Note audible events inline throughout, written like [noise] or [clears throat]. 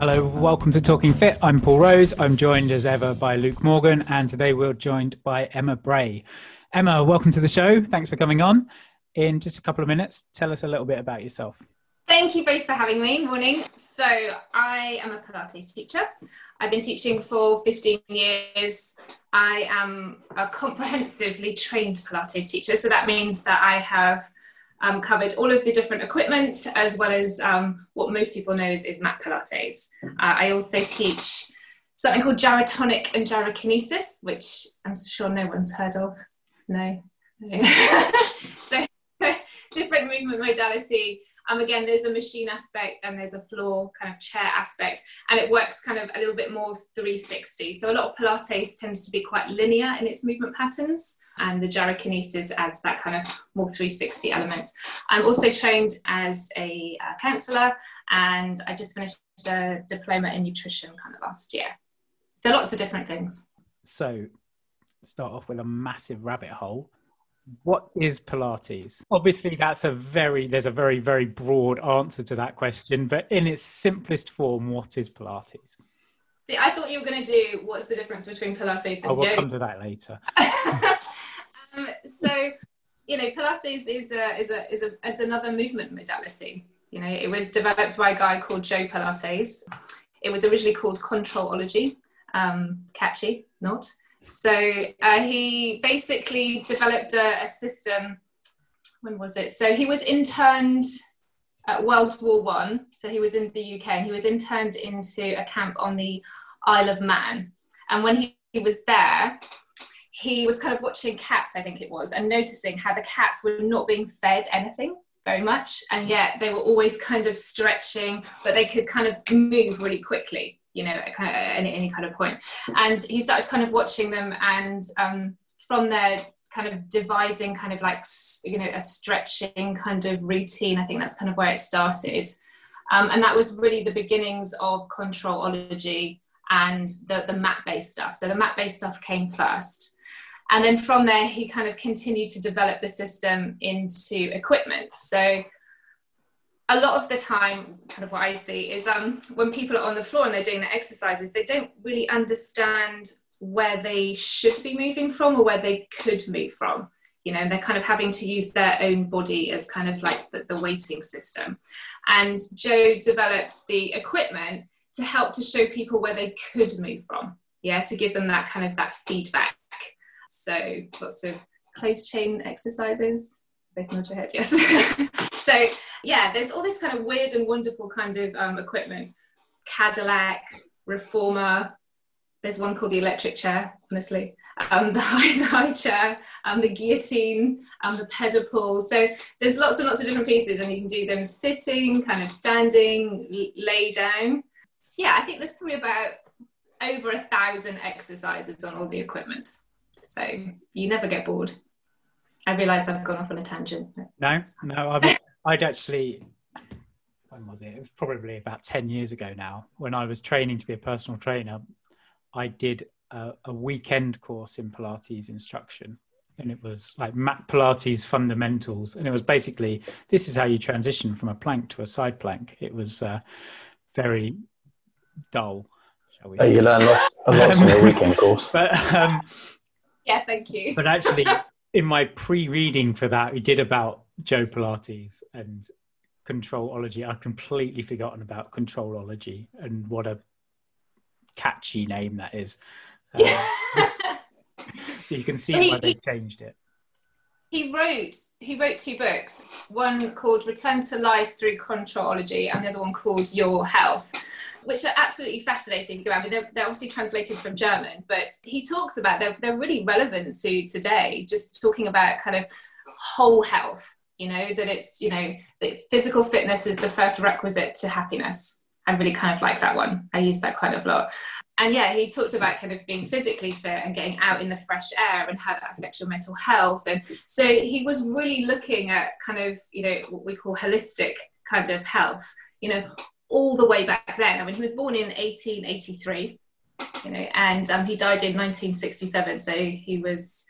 Hello, welcome to Talking Fit. I'm Paul Rose. I'm joined as ever by Luke Morgan, and today we're joined by Emma Bray. Emma, welcome to the show. Thanks for coming on. In just a couple of minutes, tell us a little bit about yourself. Thank you both for having me. Morning. So, I am a Pilates teacher. I've been teaching for 15 years. I am a comprehensively trained Pilates teacher. So, that means that I have um, covered all of the different equipment as well as um, what most people know is, mat Pilates. Uh, I also teach something called gyrotonic and gyrokinesis, which I'm sure no one's heard of. No. no. [laughs] so [laughs] different movement modality um, again, there's a machine aspect and there's a floor kind of chair aspect, and it works kind of a little bit more 360. So a lot of Pilates tends to be quite linear in its movement patterns, and the gyrokinesis adds that kind of more 360 element. I'm also trained as a uh, counsellor, and I just finished a diploma in nutrition kind of last year. So lots of different things. So start off with a massive rabbit hole what is Pilates? Obviously, that's a very there's a very very broad answer to that question, but in its simplest form, what is Pilates? See, I thought you were going to do what's the difference between Pilates and oh, we'll yoga. come to that later. [laughs] um, so, you know, Pilates is a, is a is a is another movement modality. You know, it was developed by a guy called Joe Pilates. It was originally called Controlology. Um, catchy, not. So uh, he basically developed a, a, system. When was it? So he was interned at World War One. So he was in the UK and he was interned into a camp on the Isle of Man. And when he, he was there, he was kind of watching cats, I think it was, and noticing how the cats were not being fed anything very much, and yet they were always kind of stretching, but they could kind of move really quickly you know, kind of any, any kind of point. And he started kind of watching them, and um, from there, kind of devising kind of like you know a stretching kind of routine. I think that's kind of where it started, um, and that was really the beginnings of controlology and the the mat based stuff. So the mat based stuff came first. And then from there, he kind of continued to develop the system into equipment. So a lot of the time, kind of what I see is um, when people are on the floor and they're doing the exercises, they don't really understand where they should be moving from or where they could move from. You know, they're kind of having to use their own body as kind of like the, the weighting system. And Joe developed the equipment to help to show people where they could move from. Yeah, to give them that kind of that feedback. So lots of closed chain exercises. Both nod your head, yes. [laughs] so yeah, there's all this kind of weird and wonderful kind of um, equipment. Cadillac, Reformer. There's one called the electric chair, honestly. Um, [laughs] the, high, high chair, um, the guillotine, um, the pedal. So there's lots and lots of different pieces, and you can do them sitting, kind of standing, lay down. Yeah, I think there's probably about over a thousand exercises on all the equipment. So you never get bored. I realise I've gone off on a tangent. No, no, I I'd actually, when was it? It was probably about 10 years ago now. When I was training to be a personal trainer, I did a, a weekend course in Pilates instruction. And it was like mat Pilates fundamentals. And it was basically this is how you transition from a plank to a side plank. It was uh, very dull. Shall we say. You learn lots, a lot from the weekend course. [laughs] But um, yeah, thank you. But actually, in my pre-reading for that, we did about Joe Pilates and controlology. I've completely forgotten about controlology and what a catchy name that is. Um, [laughs] you can see he, why they changed it. He wrote he wrote two books. One called Return to Life Through Controlology, and the other one called Your Health, which are absolutely fascinating. I mean, they're, they're obviously translated from German, but he talks about they're they're really relevant to today. Just talking about kind of whole health you know that it's you know that physical fitness is the first requisite to happiness i really kind of like that one i use that quite a lot and yeah he talked about kind of being physically fit and getting out in the fresh air and how that affects your mental health and so he was really looking at kind of you know what we call holistic kind of health you know all the way back then i mean he was born in 1883 you know and um, he died in 1967 so he was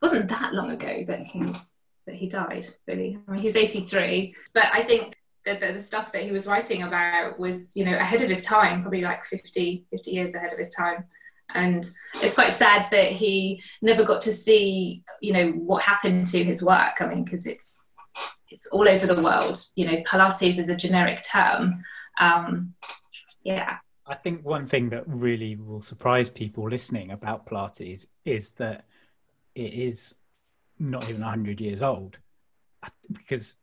wasn't that long ago that he was that he died, really. I mean, he's 83. But I think the, the, stuff that he was writing about was, you know, ahead of his time, probably like 50, 50 years ahead of his time. And it's quite sad that he never got to see, you know, what happened to his work. I mean, because it's it's all over the world. You know, Pilates is a generic term. Um, yeah. I think one thing that really will surprise people listening about Pilates is that it is not even 100 years old because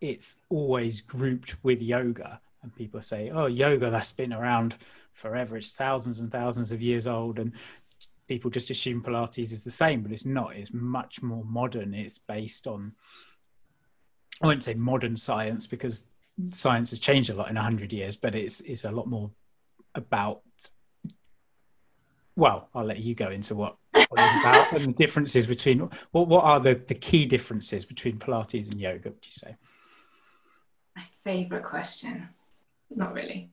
it's always grouped with yoga and people say oh yoga that's been around forever. It's thousands and thousands of years old and people just assume pilates is the same but it's not. It's much more modern. It's based on i wouldn't say modern science because science has changed a lot in 100 years but it's it's a lot more about well i'll let you go into what, what it's about and the differences between what what are the the key differences between pilates and yoga would you say My favorite question? Not really.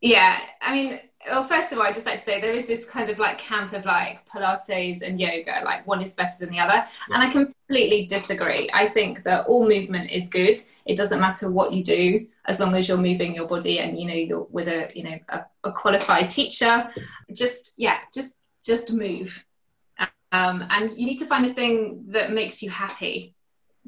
Yeah, I mean, well, first of all, I'd just like to say there is this kind of like camp of like Pilates and yoga, like one is better than the other. Yeah. And I completely disagree. I think that all movement is good. It doesn't matter what you do, as long as you're moving your body and you know you're with a you know a, a qualified teacher. Just yeah, just just move. Um, and you need to find a thing that makes you happy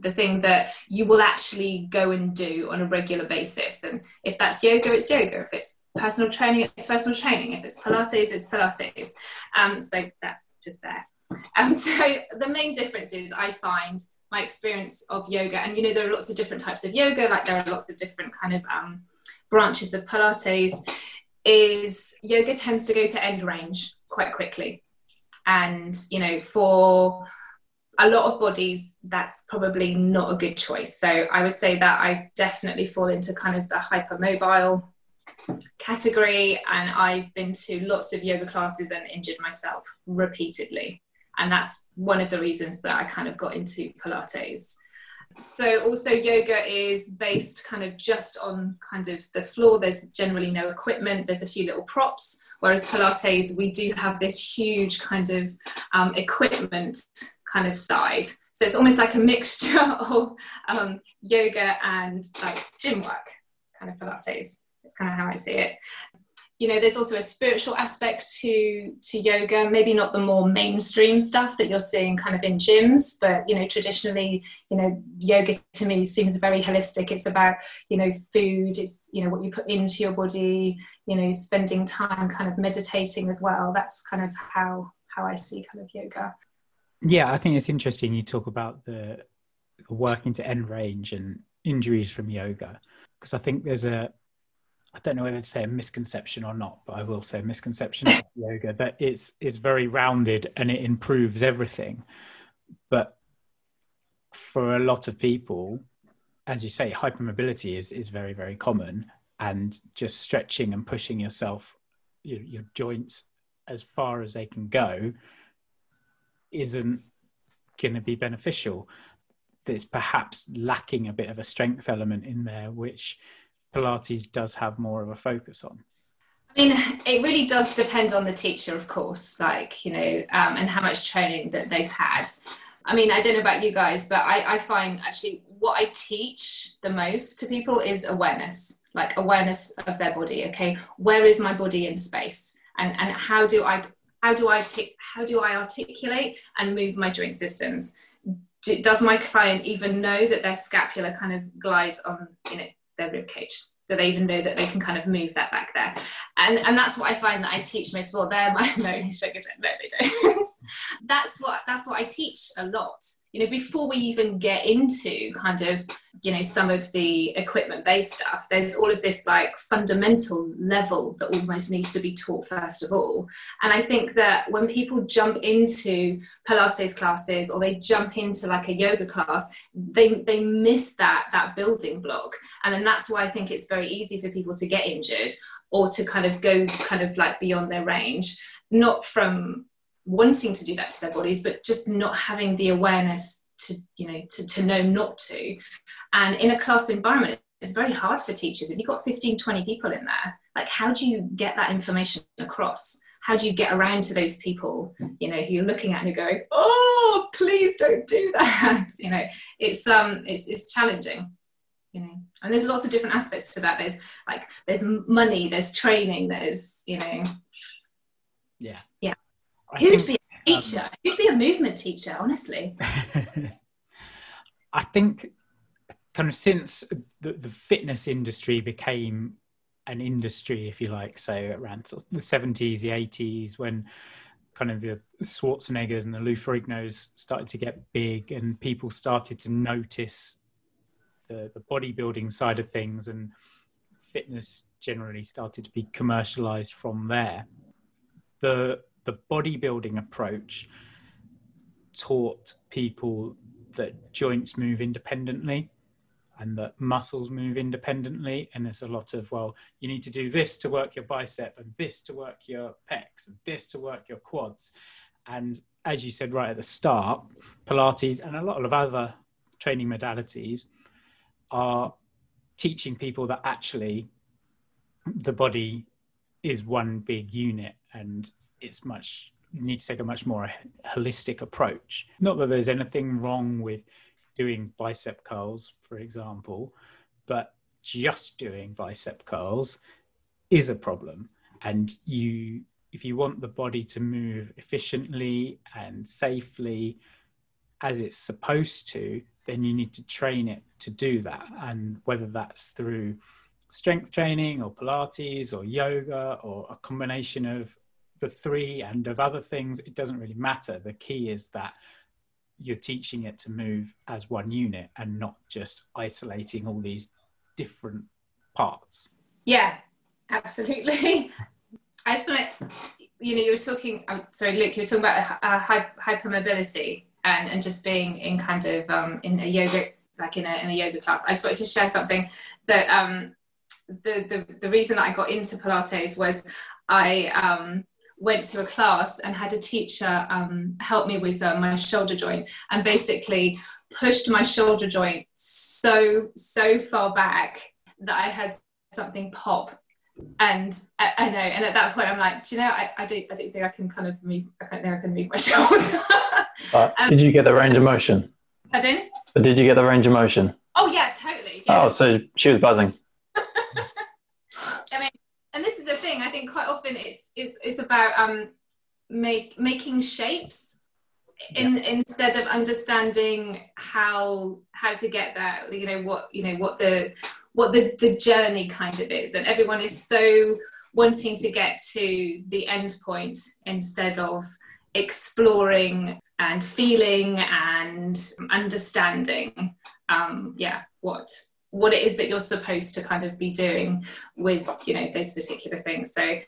the thing that you will actually go and do on a regular basis. And if that's yoga, it's yoga. If it's personal training, it's personal training. If it's Pilates, it's Pilates. Um, so that's just there. Um, [laughs] so the main difference is I find my experience of yoga, and you know, there are lots of different types of yoga, like there are lots of different kind of um, branches of Pilates, is yoga tends to go to end range quite quickly. And, you know, for a lot of bodies that's probably not a good choice so i would say that i definitely fall into kind of the hypermobile category and i've been to lots of yoga classes and injured myself repeatedly. And that's one of the reasons that i kind of got into pilates. So also yoga is based kind of just on kind of the floor. There's generally no equipment. There's a few little props. Whereas pilates we do have this huge kind of um, equipment kind of side. So it's almost like a mixture [laughs] of um, yoga and like gym work kind of pilates it's kind of how i see it. You know there's also a spiritual aspect to to yoga maybe not the more mainstream stuff that you're seeing kind of in gyms but you know traditionally you know yoga to me seems very holistic. It's about you know food it's you know what you put into your body you know spending time kind of meditating as well. That's kind of how how i see kind of yoga. Yeah i think it's interesting you talk about the working to end range and injuries from yoga because i think there's a I don't know whether to say a misconception or not, but I will say misconception of yoga that it's it's very rounded and it improves everything. But for a lot of people, as you say, hypermobility is is very very common, and just stretching and pushing yourself, your, your joints as far as they can go, isn't going to be beneficial. There's perhaps lacking a bit of a strength element in there, which Pilates does have more of a focus on? I mean, it really does depend on the teacher, of course, like, you know, um, and how much training that they've had. I mean, I don't know about you guys, but I, I find actually what I teach the most to people is awareness, like awareness of their body. Okay, where is my body in space, and and how do I how do I take how do I articulate and move my joint systems? Do, does my client even know that their scapula kind of glide on you know their rib cage do they even know that they can kind of move that back there? And and that's what i find that i teach most of all they're my [laughs] no sugar no they don't. [laughs] That's what that's what i teach a lot. You know before we even get into kind of you know some of the equipment based stuff there's all of this like fundamental level that almost needs to be taught first of all. And i think that when people jump into pilates classes or they jump into like a yoga class they they miss that that building block. And then that's why i think it's very easy for people to get injured or to kind of go kind of like beyond their range not from wanting to do that to their bodies but just not having the awareness to you know to, to know not to and in a class environment it's very hard for teachers. If you've got 15 20 people in there like how do you get that information across? How do you get around to those people you know who you're looking at and you go oh please don't do that. [laughs] You know it's um it's, it's challenging you know. And there's lots of different aspects to that. There's like there's money there's training there's you know. Yeah. Yeah. I who'd think, be a teacher? Um, who'd be a movement teacher honestly? [laughs] I think kind of since the, the fitness industry became an industry if you like so around sort of the 70s the 80s when kind of the Schwarzeneggers and the Lou Ferrignos started to get big and people started to notice the, the bodybuilding side of things and fitness generally started to be commercialized from there. The, the bodybuilding approach taught people that joints move independently and that muscles move independently. And there's a lot of, well, you need to do this to work your bicep and this to work your pecs and this to work your quads. And as you said right at the start, Pilates and a lot of other training modalities are teaching people that actually the body is one big unit and it's much you need to take a much more holistic approach not that there's anything wrong with doing bicep curls for example but just doing bicep curls is a problem and you if you want the body to move efficiently and safely as it's supposed to then you need to train it to do that. And whether that's through strength training or Pilates or yoga or a combination of the three and of other things, it doesn't really matter. The key is that you're teaching it to move as one unit and not just isolating all these different parts. Yeah, absolutely. [laughs] I just want to, you know, you were talking, I'm sorry, Luke, you were talking about uh, hypermobility and, and just being in kind of um, in a yoga like in a, in a yoga class i just wanted to share something that um, the, the the reason that i got into pilates was i um, went to a class and had a teacher um, help me with uh, my shoulder joint and basically pushed my shoulder joint so so far back that i had something pop. And I, I, know and at that point i'm like do you know i, I don't i don't think i can kind of move i don't think i can move my [laughs] shoulder. Uh, um, did you get the range of motion? Pardon? But did you get the range of motion? Oh yeah totally yeah. oh so she was buzzing. i and this is the thing i think quite often it's it's, it's about um make making shapes in, yeah. instead of understanding how how to get there you know what you know what the what the, the journey kind of is and everyone is so wanting to get to the end point instead of exploring and feeling and understanding um, yeah what what it is that you're supposed to kind of be doing with you know those particular things. So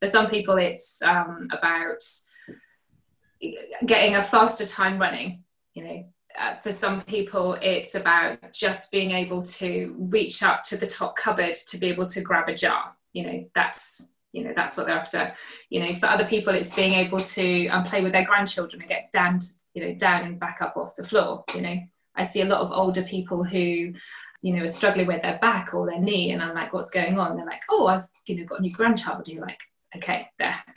for some people it's um, about getting a faster time running you know. Uh, for some people it's about just being able to reach up to the top cupboard to be able to grab a jar. You know that's you know that's what they're after. You know for other people it's being able to um, play with their grandchildren and get down to, you know down and back up off the floor you know. I see a lot of older people who you know are struggling with their back or their knee and i'm like what's going on? They're like oh i've you know got a new grandchild. And you're like okay there. [laughs]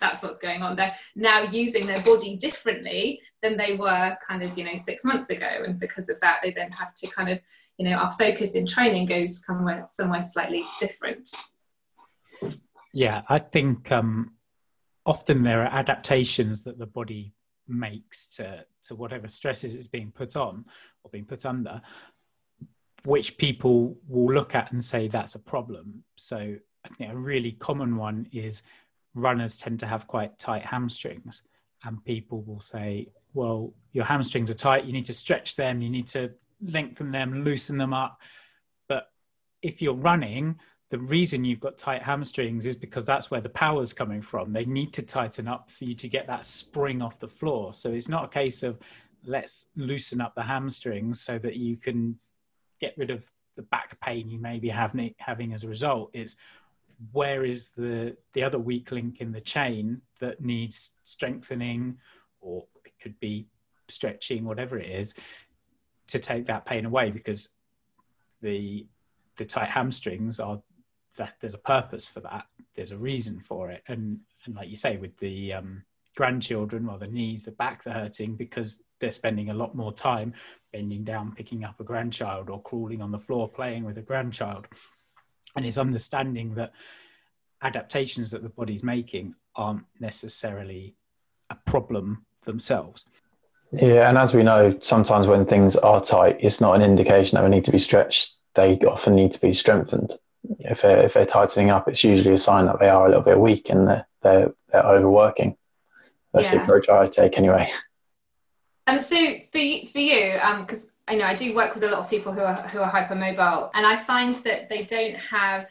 That's what's going on. They're now using their body differently than they were kind of you know six months ago. And because of that they then have to kind of you know our focus in training goes somewhere somewhere slightly different. Yeah i think um often there are adaptations that the body makes to to whatever stresses it's being put on or being put under which people will look at and say that's a problem so i think a really common one is runners tend to have quite tight hamstrings and people will say well, your hamstrings are tight, you need to stretch them, you need to lengthen them, loosen them up. But if you're running, the reason you've got tight hamstrings is because that's where the power is coming from. They need to tighten up for you to get that spring off the floor. So it's not a case of let's loosen up the hamstrings so that you can get rid of the back pain you may be having, having as a result. It's where is the the other weak link in the chain that needs strengthening or it could be stretching, whatever it is, to take that pain away because the the tight hamstrings are that there's a purpose for that. There's a reason for it, and and like you say, with the um, grandchildren, well, the knees, the backs are hurting because they're spending a lot more time bending down, picking up a grandchild, or crawling on the floor playing with a grandchild. And it's understanding that adaptations that the body's making aren't necessarily a problem themselves. Yeah, and as we know, sometimes when things are tight, it's not an indication that they need to be stretched. They often need to be strengthened. If they're, if they're tightening up, it's usually a sign that they are a little bit weak and they're, they're, they're overworking. That's yeah. the approach I take anyway. Um, so for you, for you, um, because um, I know I do work with a lot of people who are who are hypermobile, and I find that they don't have.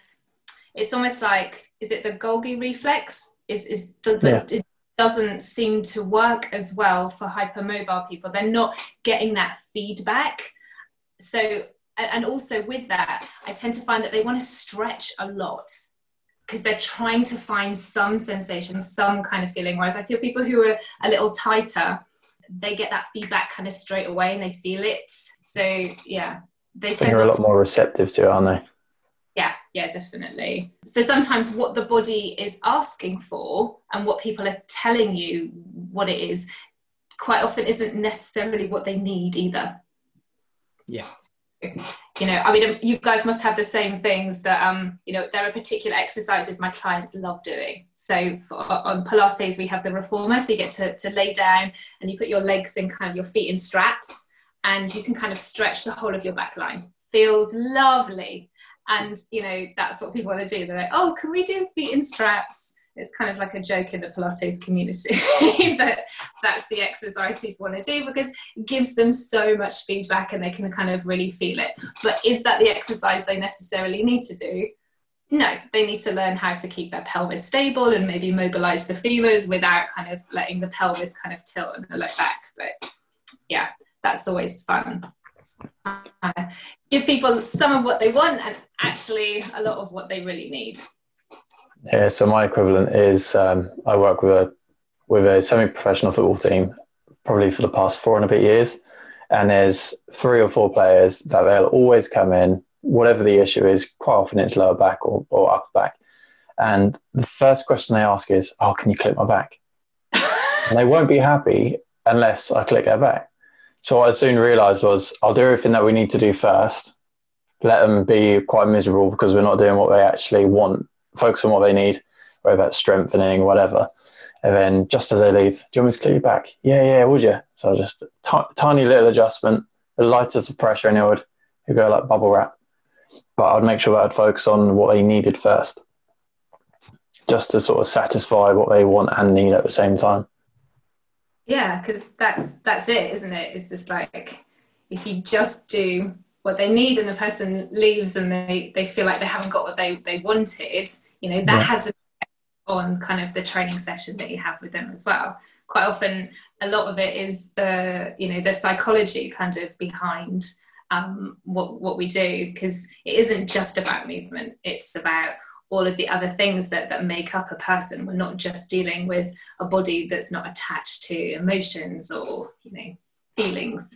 It's almost like is it the Golgi reflex? Is is the, yeah. it doesn't seem to work as well for hypermobile people. They're not getting that feedback. So and also with that, I tend to find that they want to stretch a lot because they're trying to find some sensation, some kind of feeling. Whereas I feel people who are a little tighter, they get that feedback kind of straight away and they feel it. So yeah, they tend are a lot to... more receptive to it, aren't they? Yeah, yeah, definitely. So sometimes what the body is asking for and what people are telling you what it is quite often isn't necessarily what they need either. Yeah you know i mean you guys must have the same things that um you know there are particular exercises my clients love doing. So for, on pilates we have the reformer so you get to, to lay down and you put your legs and kind of your feet in straps and you can kind of stretch the whole of your back line. Feels lovely. And you know that's what people want to do. They're like oh can we do feet in straps it's kind of like a joke in the Pilates community [laughs] that that's the exercise people want to do because it gives them so much feedback and they can kind of really feel it. But is that the exercise they necessarily need to do? No, they need to learn how to keep their pelvis stable and maybe mobilize the femurs without kind of letting the pelvis kind of tilt and look back. But yeah, that's always fun. Uh, give people some of what they want and actually a lot of what they really need. Yeah, so my equivalent is um, I work with a with a semi-professional football team probably for the past four and a bit years, and there's three or four players that they'll always come in, whatever the issue is. Quite often it's lower back or, or upper back, and the first question they ask is, "Oh, can you clip my back?" [laughs] and they won't be happy unless I click their back. So what I soon realised was I'll do everything that we need to do first, let them be quite miserable because we're not doing what they actually want focus on what they need, whether that's strengthening, whatever. And then just as they leave, do you want me to clear you back? Yeah, yeah, would you? So just t- tiny little adjustment, the lightest of pressure, and would, it would go like bubble wrap. But I'd make sure that I'd focus on what they needed first, just to sort of satisfy what they want and need at the same time. Yeah, because that's that's it, isn't it? It's just like if you just do what they need and the person leaves and they, they feel like they haven't got what they, they wanted, you know, that yeah. has an on kind of the training session that you have with them as well. Quite often, a lot of it is the, you know, the psychology kind of behind um, what, what we do, because it isn't just about movement, it's about all of the other things that, that make up a person. We're not just dealing with a body that's not attached to emotions or, you know, feelings.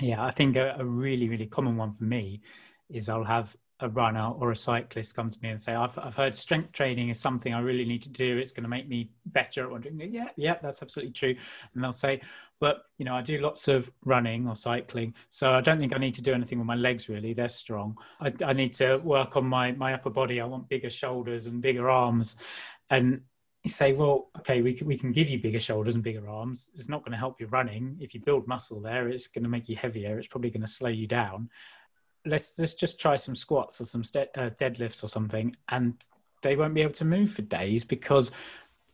Yeah, I think a, a, really, really common one for me is I'll have a runner or a cyclist come to me and say, I've, I've heard strength training is something I really need to do. It's going to make me better at wandering. Yeah, yeah, that's absolutely true. And they'll say, but, you know, I do lots of running or cycling. So I don't think I need to do anything with my legs, really. They're strong. I, I need to work on my, my upper body. I want bigger shoulders and bigger arms. And say, well, okay, we can, we can give you bigger shoulders and bigger arms. It's not going to help you running. If you build muscle there, it's going to make you heavier. It's probably going to slow you down. Let's let's just try some squats or some st- uh, deadlifts or something, and they won't be able to move for days because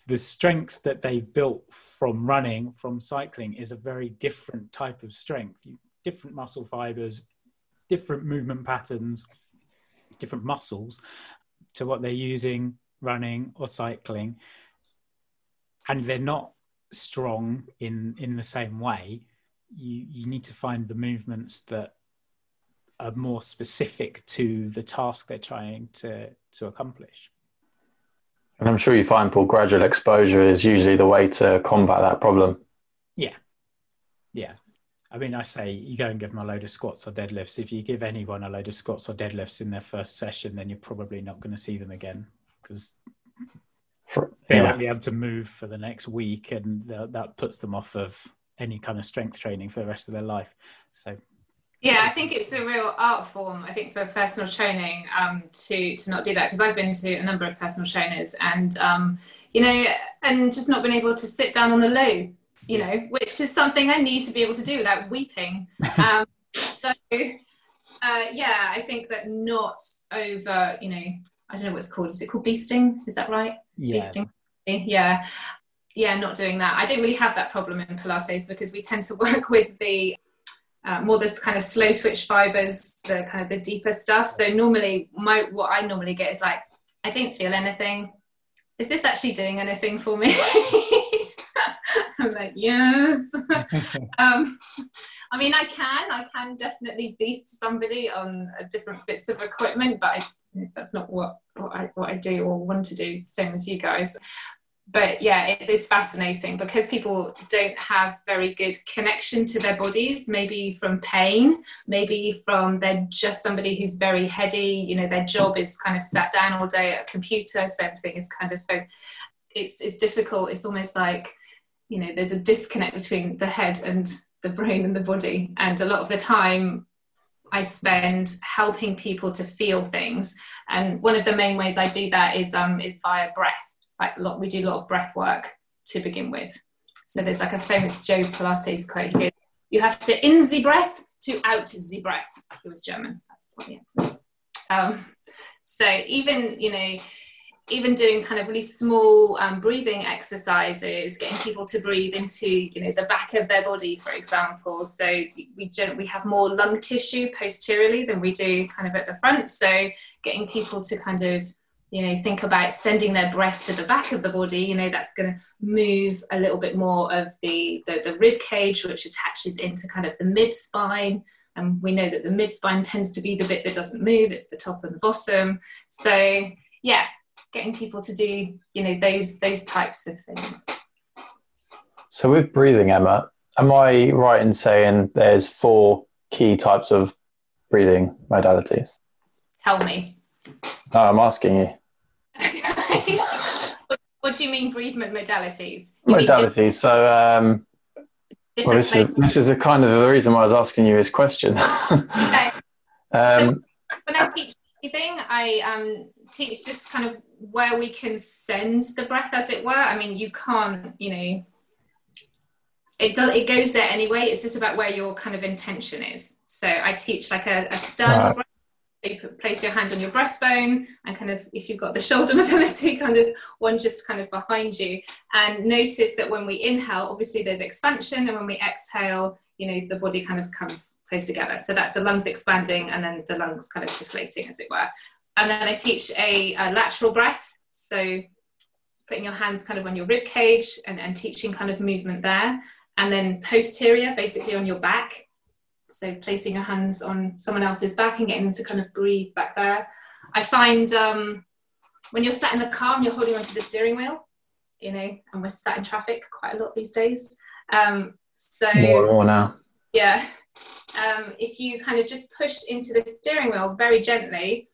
the strength that they've built from running, from cycling, is a very different type of strength. Different muscle fibers, different movement patterns, different muscles to what they're using running or cycling and they're not strong in in the same way you you need to find the movements that are more specific to the task they're trying to to accomplish. And i'm sure you find paul gradual exposure is usually the way to combat that problem. Yeah. Yeah. I mean, I say you go and give them a load of squats or deadlifts. If you give anyone a load of squats or deadlifts in their first session, then you're probably not going to see them again because they won't be able to move for the next week, and that puts them off of any kind of strength training for the rest of their life. So yeah, I think it's a real art form. I think for personal training um, to to not do that because I've been to a number of personal trainers and um, you know and just not been able to sit down on the low, you know, which is something I need to be able to do without weeping. [laughs] Um, so uh, yeah, I think that not over, you know, I don't know what's called. Is it called beasting? Is that right? Yeah. Beasting. Yeah. Yeah, not doing that. I don't really have that problem in Pilates because we tend to [laughs] work with the uh, more this kind of slow twitch fibers, the kind of the deeper stuff. So normally, my what I normally get is like, I don't feel anything. Is this actually doing anything for me? [laughs] I'm like, yes. [laughs] um, I mean, I can, I can definitely beast somebody on different bits of equipment, but I, that's not what what I, what I do or want to do. Same as you guys but yeah, it's, it's fascinating because people don't have very good connection to their bodies, maybe from pain, maybe from they're just somebody who's very heady, you know, their job is kind of sat down all day at a computer, so everything is kind of, it's, it's difficult. It's almost like, you know, there's a disconnect between the head and the brain and the body. And a lot of the time, I spend helping people to feel things. And one of the main ways I do that is um, is via breath like lot, we do a lot of breath work to begin with. So there's like a famous Joe Pilates quote. He goes, "You have to in the breath to out the breath." He was German. That's what the accent is. Um, so even you know, even doing kind of really small um, breathing exercises, getting people to breathe into you know the back of their body, for example. So we we have more lung tissue posteriorly than we do kind of at the front. So getting people to kind of you know think about sending their breath to the back of the body you know that's going to move a little bit more of the, the, the rib cage which attaches into kind of the mid spine and we know that the mid spine tends to be the bit that doesn't move it's the top and the bottom so yeah getting people to do you know those those types of things so with breathing emma am i right in saying there's four key types of breathing modalities tell me no, I'm asking you. [laughs] what do you mean breathing modalities? You modalities. So, um, well, this is, this is a kind of the reason why I was asking you this question. [laughs] okay. um, so when I teach breathing, I um, teach just kind of where we can send the breath, as it were. I mean, you can't, you know, it does it goes there anyway. It's just about where your kind of intention is. So I teach like a, a right. breath you place your hand on your breastbone and kind of if you've got the shoulder [laughs] mobility kind of one just kind of behind you and notice that when we inhale obviously there's expansion and when we exhale you know the body kind of comes close together so that's the lungs expanding and then the lungs kind of deflating as it were and then i teach a, a lateral breath so putting your hands kind of on your rib cage and, and teaching kind of movement there and then posterior basically on your back so placing your hands on someone else's back and getting them to kind of breathe back there. I find um, when you're sat in the car and you're holding onto the steering wheel, you know, and we're sat in traffic quite a lot these days. Um, so more now. Yeah. Um, if you kind of just push into the steering wheel very gently,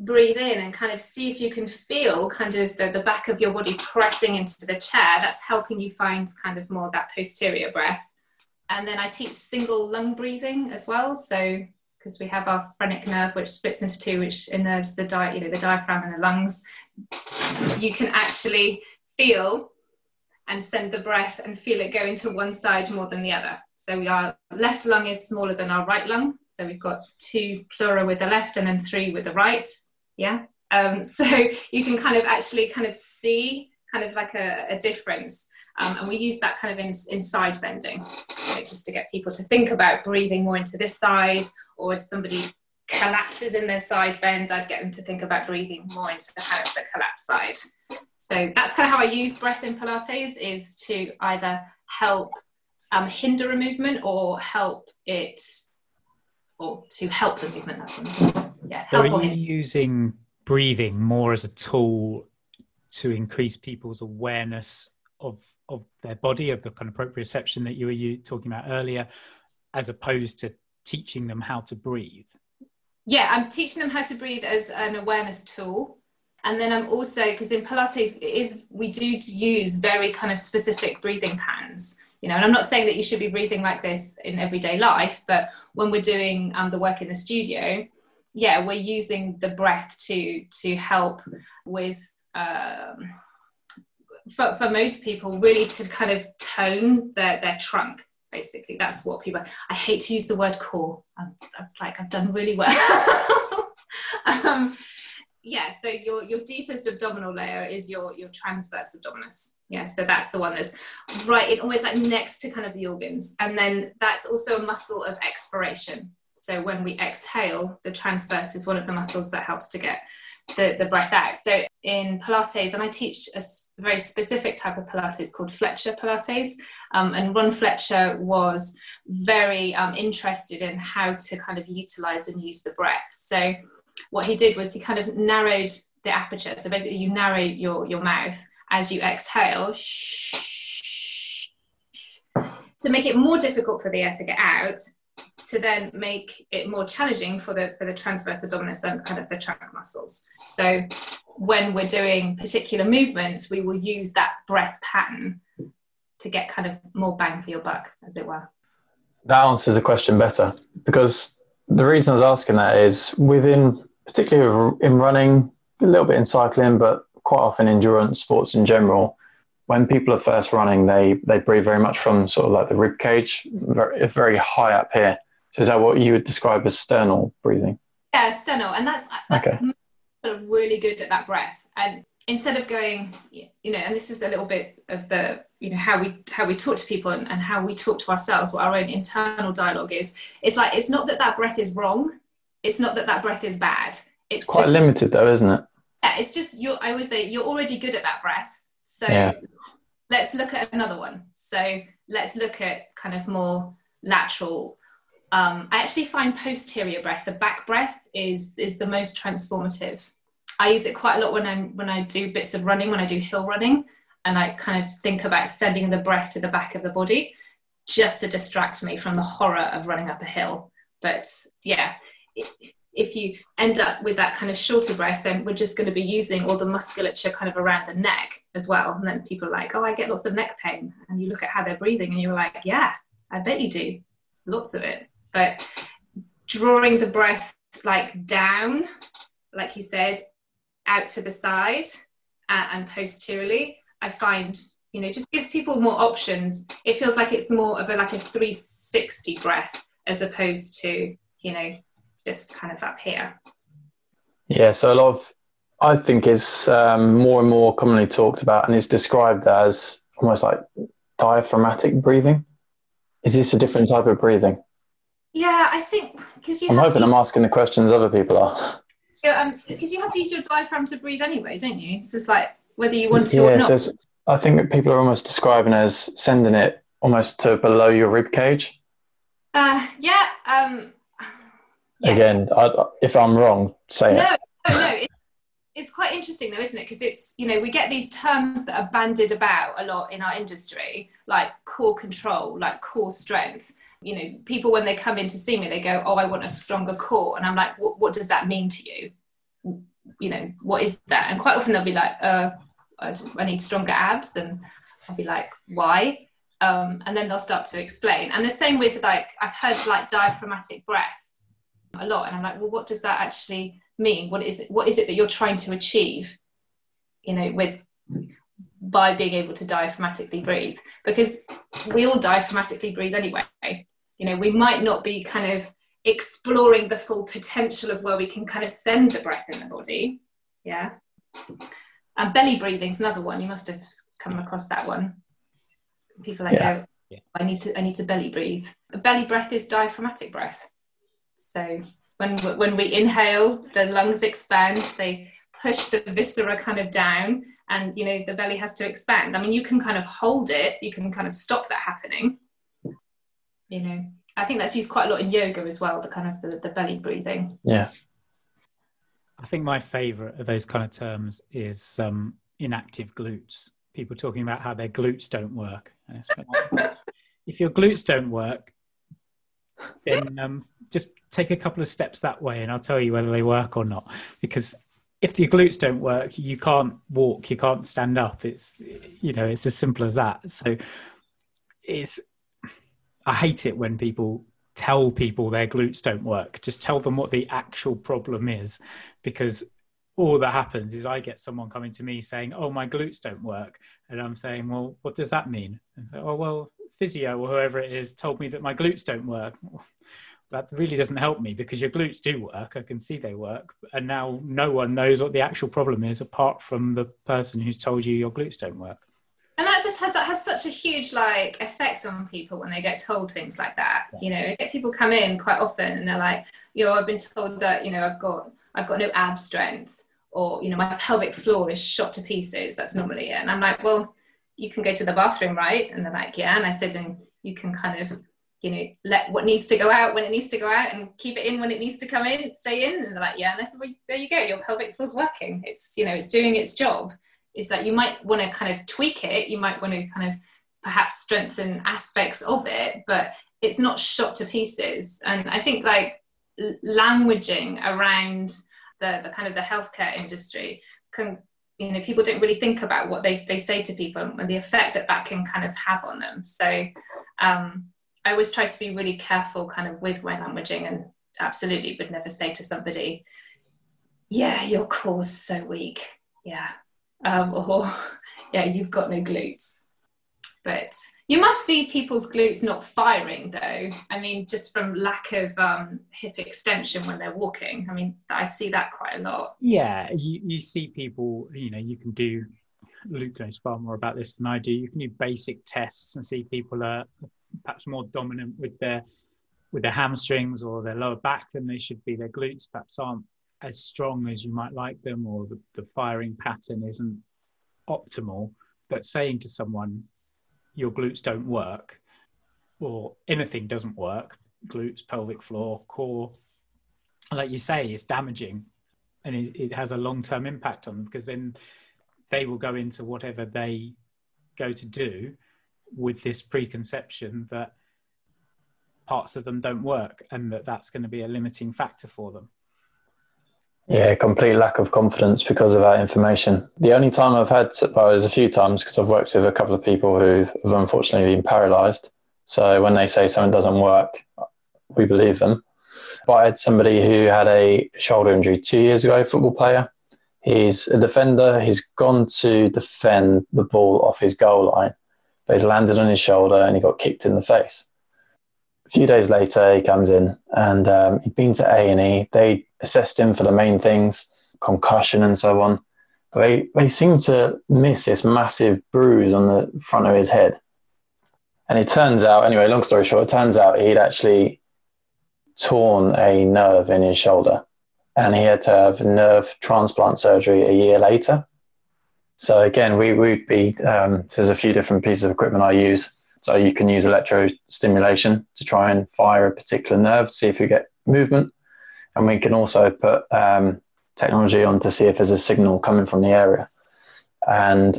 breathe in and kind of see if you can feel kind of the, the back of your body pressing into the chair. That's helping you find kind of more that posterior breath. And then I teach single lung breathing as well. So because we have our phrenic nerve, which splits into two, which innerves the di- you know, the diaphragm and the lungs. You can actually feel and send the breath and feel it go into one side more than the other. So our left lung is smaller than our right lung. So we've got two pleura with the left and then three with the right. Yeah. Um, [laughs] so you can kind of actually kind of see kind of like a, a difference. Um, and we use that kind of in, in side bending, you know, just to get people to think about breathing more into this side, or if somebody collapses in their side bend, I'd get them to think about breathing more into the kind of the collapse side. So that's kind of how I use breath in Pilates is to either help um, hinder a movement or help it, or to help the movement. That's one. So are you using breathing more as a tool to increase people's awareness of of their body, of the kind of proprioception that you were you talking about earlier, as opposed to teaching them how to breathe? Yeah, I'm teaching them how to breathe as an awareness tool. And then I'm also because in Pilates it is we do use very kind of specific breathing patterns. You know, and I'm not saying that you should be breathing like this in everyday life, but when we're doing um, the work in the studio, yeah, we're using the breath to to help with. Um, for, for most people, really to kind of tone their, their trunk basically. That's what people i hate to use the word core. I'm, I'm like i've done really well. [laughs] Um, yeah so your your deepest abdominal layer is your your transverse abdominis. Yeah so that's the one that's right in always like next to kind of the organs. And then that's also a muscle of expiration so when we exhale the transverse is one of the muscles that helps to get the, the breath out so in pilates and i teach a very specific type of pilates called fletcher pilates um, and ron fletcher was very um, interested in how to kind of utilize and use the breath so what he did was he kind of narrowed the aperture. So basically, you narrow your, your mouth as you exhale to make it more difficult for the air to get out to then make it more challenging for the for the transverse abdominis and kind of the trunk muscles so when we're doing particular movements we will use that breath pattern to get kind of more bang for your buck as it were that answers the question better because the reason i was asking that is within particularly in running, a little bit in cycling, but quite often endurance sports in general. When people are first running, they they breathe very much from sort of like the rib cage. It's very high up here. So is that what you would describe as sternal breathing? Yeah, sternal, and that's okay. Really good at that breath, and instead of going, you know, and this is a little bit of the you know how we how we talk to people and, and how we talk to ourselves what our own internal dialogue is it's like it's not that that breath is wrong it's not that that breath is bad. It's, it's quite just, limited though, isn't it? Yeah, it's just you're. I always say you're already good at that breath. So yeah. let's look at another one. So let's look at kind of more lateral. Um, I actually find posterior breath, the back breath, is is the most transformative. I use it quite a lot when I'm when I do bits of running, when I do hill running, and I kind of think about sending the breath to the back of the body, just to distract me from the horror of running up a hill. But yeah, if you end up with that kind of shorter breath, then we're just going to be using all the musculature kind of around the neck as well. And then people are like, oh, I get lots of neck pain. And you look at how they're breathing and you're like, yeah, I bet you do. Lots of it. But drawing the breath like down, like you said, out to the side uh, and posteriorly, I find, you know, just gives people more options. It feels like it's more of a like a 360 breath as opposed to, you know, just kind of up here. Yeah, so a lot of, I think, is um, more and more commonly talked about and is described as almost like diaphragmatic breathing. Is this a different type of breathing? Yeah, I think because you. I'm hoping to, I'm asking the questions other people are. Yeah, because um, you have to use your diaphragm to breathe anyway, don't you? It's just like whether you want to yeah, or not. So I think people are almost describing as sending it almost to below your rib cage. Uh, yeah, um, Yes. Again, I, if I'm wrong, say no, it. No, no, it, it's quite interesting though, isn't it? Because it's you know we get these terms that are bandied about a lot in our industry, like core control, like core strength. You know, people when they come in to see me, they go, "Oh, I want a stronger core," and I'm like, "What does that mean to you? You know, what is that?" And quite often they'll be like, "Uh, I need stronger abs," and I'll be like, "Why?" Um, and then they'll start to explain. And the same with like I've heard like diaphragmatic breath a lot and i'm like well what does that actually mean what is it what is it that you're trying to achieve you know with by being able to diaphragmatically breathe because we all diaphragmatically breathe anyway you know we might not be kind of exploring the full potential of where we can kind of send the breath in the body yeah and belly breathing is another one you must have come across that one people like yeah. go i need to i need to belly breathe a belly breath is diaphragmatic breath so when when we inhale, the lungs expand. They push the viscera kind of down, and you know the belly has to expand. I mean, you can kind of hold it. You can kind of stop that happening. You know, I think that's used quite a lot in yoga as well. The kind of the, the belly breathing. Yeah. I think my favorite of those kind of terms is um, inactive glutes. People talking about how their glutes don't work. if your glutes don't work, then um, just take a couple of steps that way and I'll tell you whether they work or not. Because if your glutes don't work, you can't walk, you can't stand up. It's you know, it's as simple as that. So it's I hate it when people tell people their glutes don't work. Just tell them what the actual problem is because all that happens is I get someone coming to me saying, "Oh, my glutes don't work," and I'm saying, "Well, what does that mean?" And "Oh, well, physio or whoever it is told me that my glutes don't work." [laughs] that really doesn't help me because your glutes do work. I can see they work, and now no one knows what the actual problem is apart from the person who's told you your glutes don't work. And that just has that has such a huge like effect on people when they get told things like that. Yeah. You know, I get people come in quite often and they're like, you know, I've been told that you know I've got I've got no ab strength, or you know my pelvic floor is shot to pieces. That's normally it. And I'm like, well, you can go to the bathroom, right? And they're like, yeah. And I said, and you can kind of you know, let what needs to go out when it needs to go out and keep it in when it needs to come in, stay in. And they're like, yeah. And I said, well, there you go. Your pelvic floor's working. It's, you know, it's doing its job. Is that you might want to kind of tweak it. You might want to kind of perhaps strengthen aspects of it, but it's not shot to pieces. And I think like languaging around the, the kind of the healthcare industry can, you know, people don't really think about what they, they say to people and the effect that that can kind of have on them. So, um, I always try to be really careful kind of with my languaging and absolutely would never say to somebody, yeah, your core's so weak. Yeah. Um, [laughs] or, yeah, you've got no glutes. But you must see people's glutes not firing though. I mean, just from lack of um, hip extension when they're walking. I mean, I see that quite a lot. Yeah, you, you see people, you know, you can do, Luke knows far more about this than I do. You can do basic tests and see people are perhaps more dominant with their with their hamstrings or their lower back than they should be. Their glutes perhaps aren't as strong as you might like them, or the, the firing pattern isn't optimal. But saying to someone, your glutes don't work, or anything doesn't work, glutes, pelvic floor, core, like you say, is damaging and it, it has a long term impact on them because then they will go into whatever they go to do with this preconception that parts of them don't work and that that's going to be a limiting factor for them. Yeah, complete lack of confidence because of that information. The only time I've had, well, there's a few times because I've worked with a couple of people who have unfortunately been paralyzed. So when they say something doesn't work, we believe them. But I had somebody who had a shoulder injury two years ago, football player. He's a defender. He's gone to defend the ball off his goal line but he's landed on his shoulder and he got kicked in the face. A few days later, he comes in and um, he'd been to A and E. They assessed him for the main things, concussion and so on. But they, they seemed to miss this massive bruise on the front of his head. And it turns out, anyway, long story short, it turns out he'd actually torn a nerve in his shoulder and he had to have nerve transplant surgery a year later. So again, we would be um, there's a few different pieces of equipment I use. So you can use electrostimulation to try and fire a particular nerve, see if you get movement, and we can also put um, technology on to see if there's a signal coming from the area. And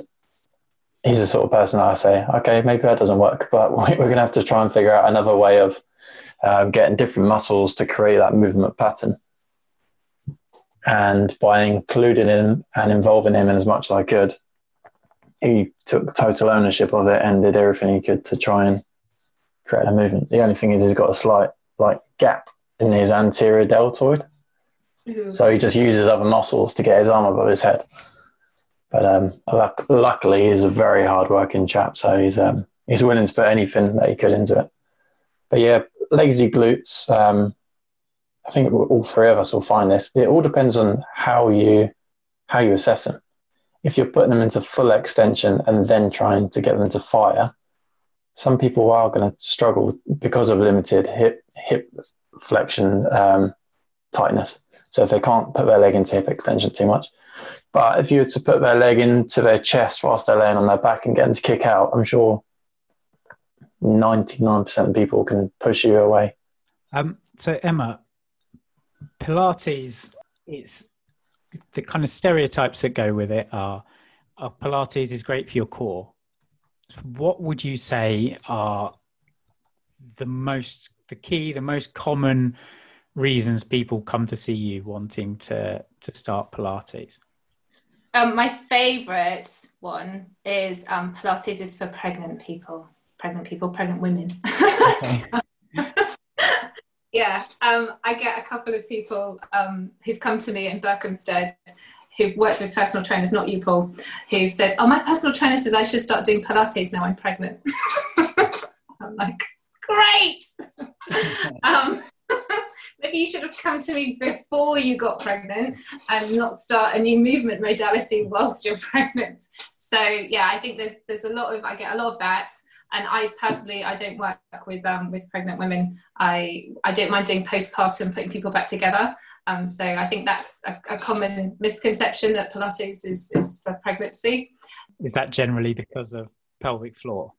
he's the sort of person I say, okay, maybe that doesn't work, but [laughs] we're going to have to try and figure out another way of um, getting different muscles to create that movement pattern and by including him and involving him in as much as I could, he took total ownership of it and did everything he could to try and create a movement. The only thing is he's got a slight like gap in his anterior deltoid, mm-hmm. so he just uses other muscles to get his arm above his head. But um, luck- luckily, he's a very hard-working chap, so he's um, he's willing to put anything that he could into it. But yeah, lazy glutes. Um, I think all three of us will find this. It all depends on how you how you assess them. If you're putting them into full extension and then trying to get them to fire, some people are going to struggle because of limited hip hip flexion um, tightness. So if they can't put their leg into hip extension too much, but if you were to put their leg into their chest whilst they're laying on their back and get them to kick out, I'm sure 99% of people can push you away. Um, so Emma, Pilates, it's the kind of stereotypes that go with it are, are Pilates is great for your core. What would you say are the most, the key, the most common reasons people come to see you wanting to to start Pilates? Um, my favourite one is um, Pilates is for pregnant people, pregnant people, pregnant women. Okay. [laughs] yeah, um, I get a couple of people um, who've come to me in Berkhamsted who've worked with personal trainers, not you, Paul, who've said, "Oh, my personal trainer says I should start doing Pilates now I'm pregnant." [laughs] I'm like, great. [laughs] um, [laughs] maybe you should have come to me before you got pregnant and not start a new movement modality whilst you're pregnant. So yeah, I think there's there's a lot of I get a lot of that. And I personally, I don't work with um, with pregnant women. I I don't mind doing postpartum, putting people back together. Um, so I think that's a, a, common misconception that Pilates is, is for pregnancy. Is that generally because of pelvic floor?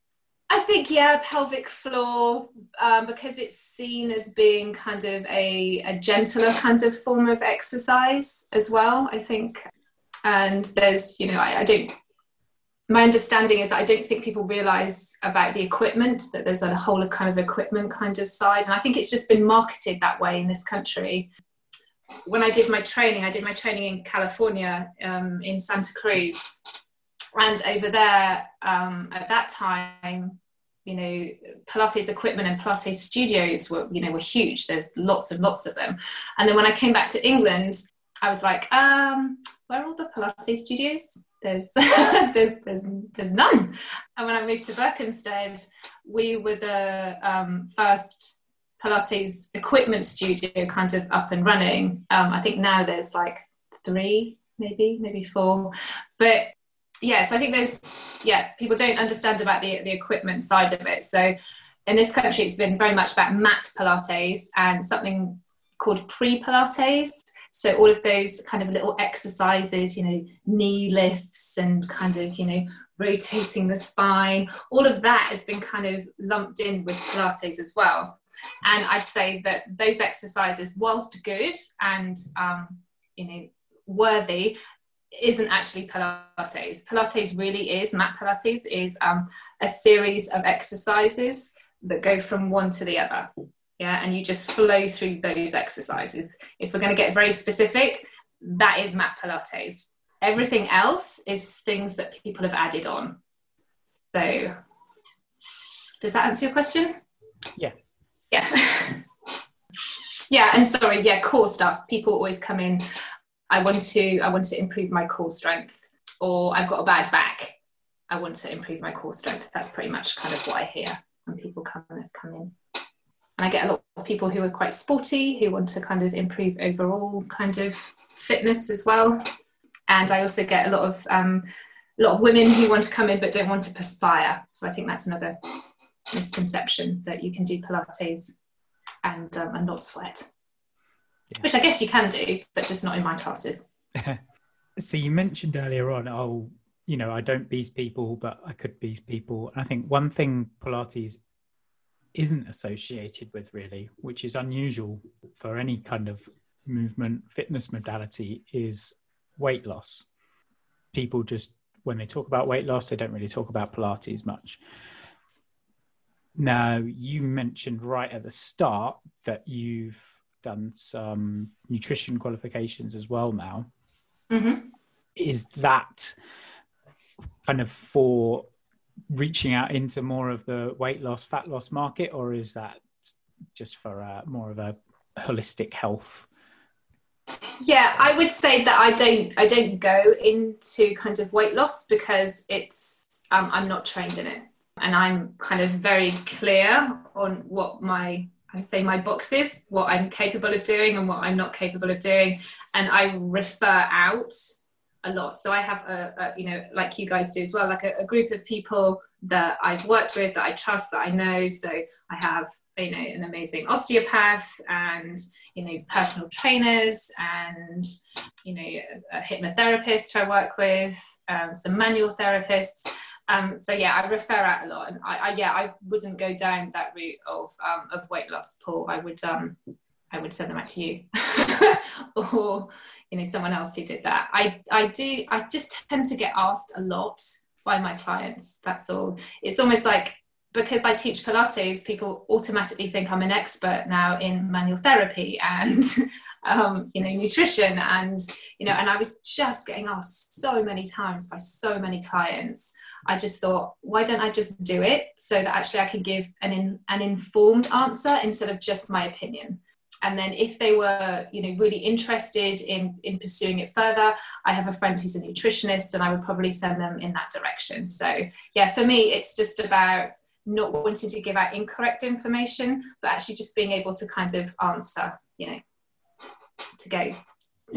I think yeah, pelvic floor um, because it's seen as being kind of a, a gentler kind of form of exercise as well. I think, and there's you know I, I don't. My understanding is that I don't think people realise about the equipment that there's a whole kind of equipment kind of side, and I think it's just been marketed that way in this country when I did my training, I did my training in California um, in Santa Cruz. And over there, um, at that time, you know, Pilates equipment and Pilates studios were, you know, were huge. There's lots and lots of them. And then when I came back to England, I was like, um, where are all the Pilates studios? There's, [laughs] there's, there's, there's none. And when I moved to Berkhamsted, we were the um, first Pilates equipment studio kind of up and running. Um, I think now there's like three, maybe, maybe four. But yeah, so I think there's, yeah, people don't understand about the, the equipment side of it. So in this country, it's been very much about mat Pilates and something called pre Pilates. So all of those kind of little exercises, you know, knee lifts and kind of, you know, rotating the spine, all of that has been kind of lumped in with Pilates as well. And I'd say that those exercises, whilst good and um, you know worthy, isn't actually Pilates. Pilates really is mat Pilates is um, a series of exercises that go from one to the other. Yeah, and you just flow through those exercises. If we're going to get very specific, that is mat Pilates. Everything else is things that people have added on. So, does that answer your question? Yeah yeah [laughs] yeah and sorry yeah core stuff people always come in i want to i want to improve my core strength or i've got a bad back i want to improve my core strength that's pretty much kind of what i hear when people come come in and i get a lot of people who are quite sporty who want to kind of improve overall kind of fitness as well and i also get a lot of um, a lot of women who want to come in but don't want to perspire so i think that's another misconception that you can do Pilates and, um, and not sweat, yeah. which I guess you can do, but just not in my classes. [laughs] so you mentioned earlier on, oh, you know, I don't beast people, but I could beast people. And I think one thing Pilates isn't associated with really, which is unusual for any kind of movement fitness modality, is weight loss. People just, when they talk about weight loss, they don't really talk about Pilates much. Now, you mentioned right at the start that you've done some nutrition qualifications as well now. Mm-hmm. Is that kind of for reaching out into more of the weight loss, fat loss market, or is that just for uh, more of a holistic health? Yeah, I would say that I don't I don't go into kind of weight loss because it's um, I'm not trained in it and I'm kind of very clear on what my I say my boxes, what I'm capable of doing and what I'm not capable of doing, and I refer out a lot. So I have a, a you know like you guys do as well, like a, a group of people that I've worked with that I trust that I know. So I have you know an amazing osteopath and you know personal trainers and you know a, a hypnotherapist who I work with, um, some manual therapists um, so yeah, I refer out a lot, and I, I, yeah, I wouldn't go down that route of um, of weight loss, Paul. I would um, I would send them out to you, [laughs] or you know someone else who did that. I I do. I just tend to get asked a lot by my clients. That's all. It's almost like because I teach Pilates, people automatically think I'm an expert now in manual therapy and [laughs] um, you know nutrition and you know and I was just getting asked so many times by so many clients. I just thought, why don't I just do it so that actually I can give an in, an informed answer instead of just my opinion and then if they were you know really interested in in pursuing it further i have a friend who's a nutritionist and i would probably send them in that direction. So yeah for me it's just about not wanting to give out incorrect information but actually just being able to kind of answer you know to go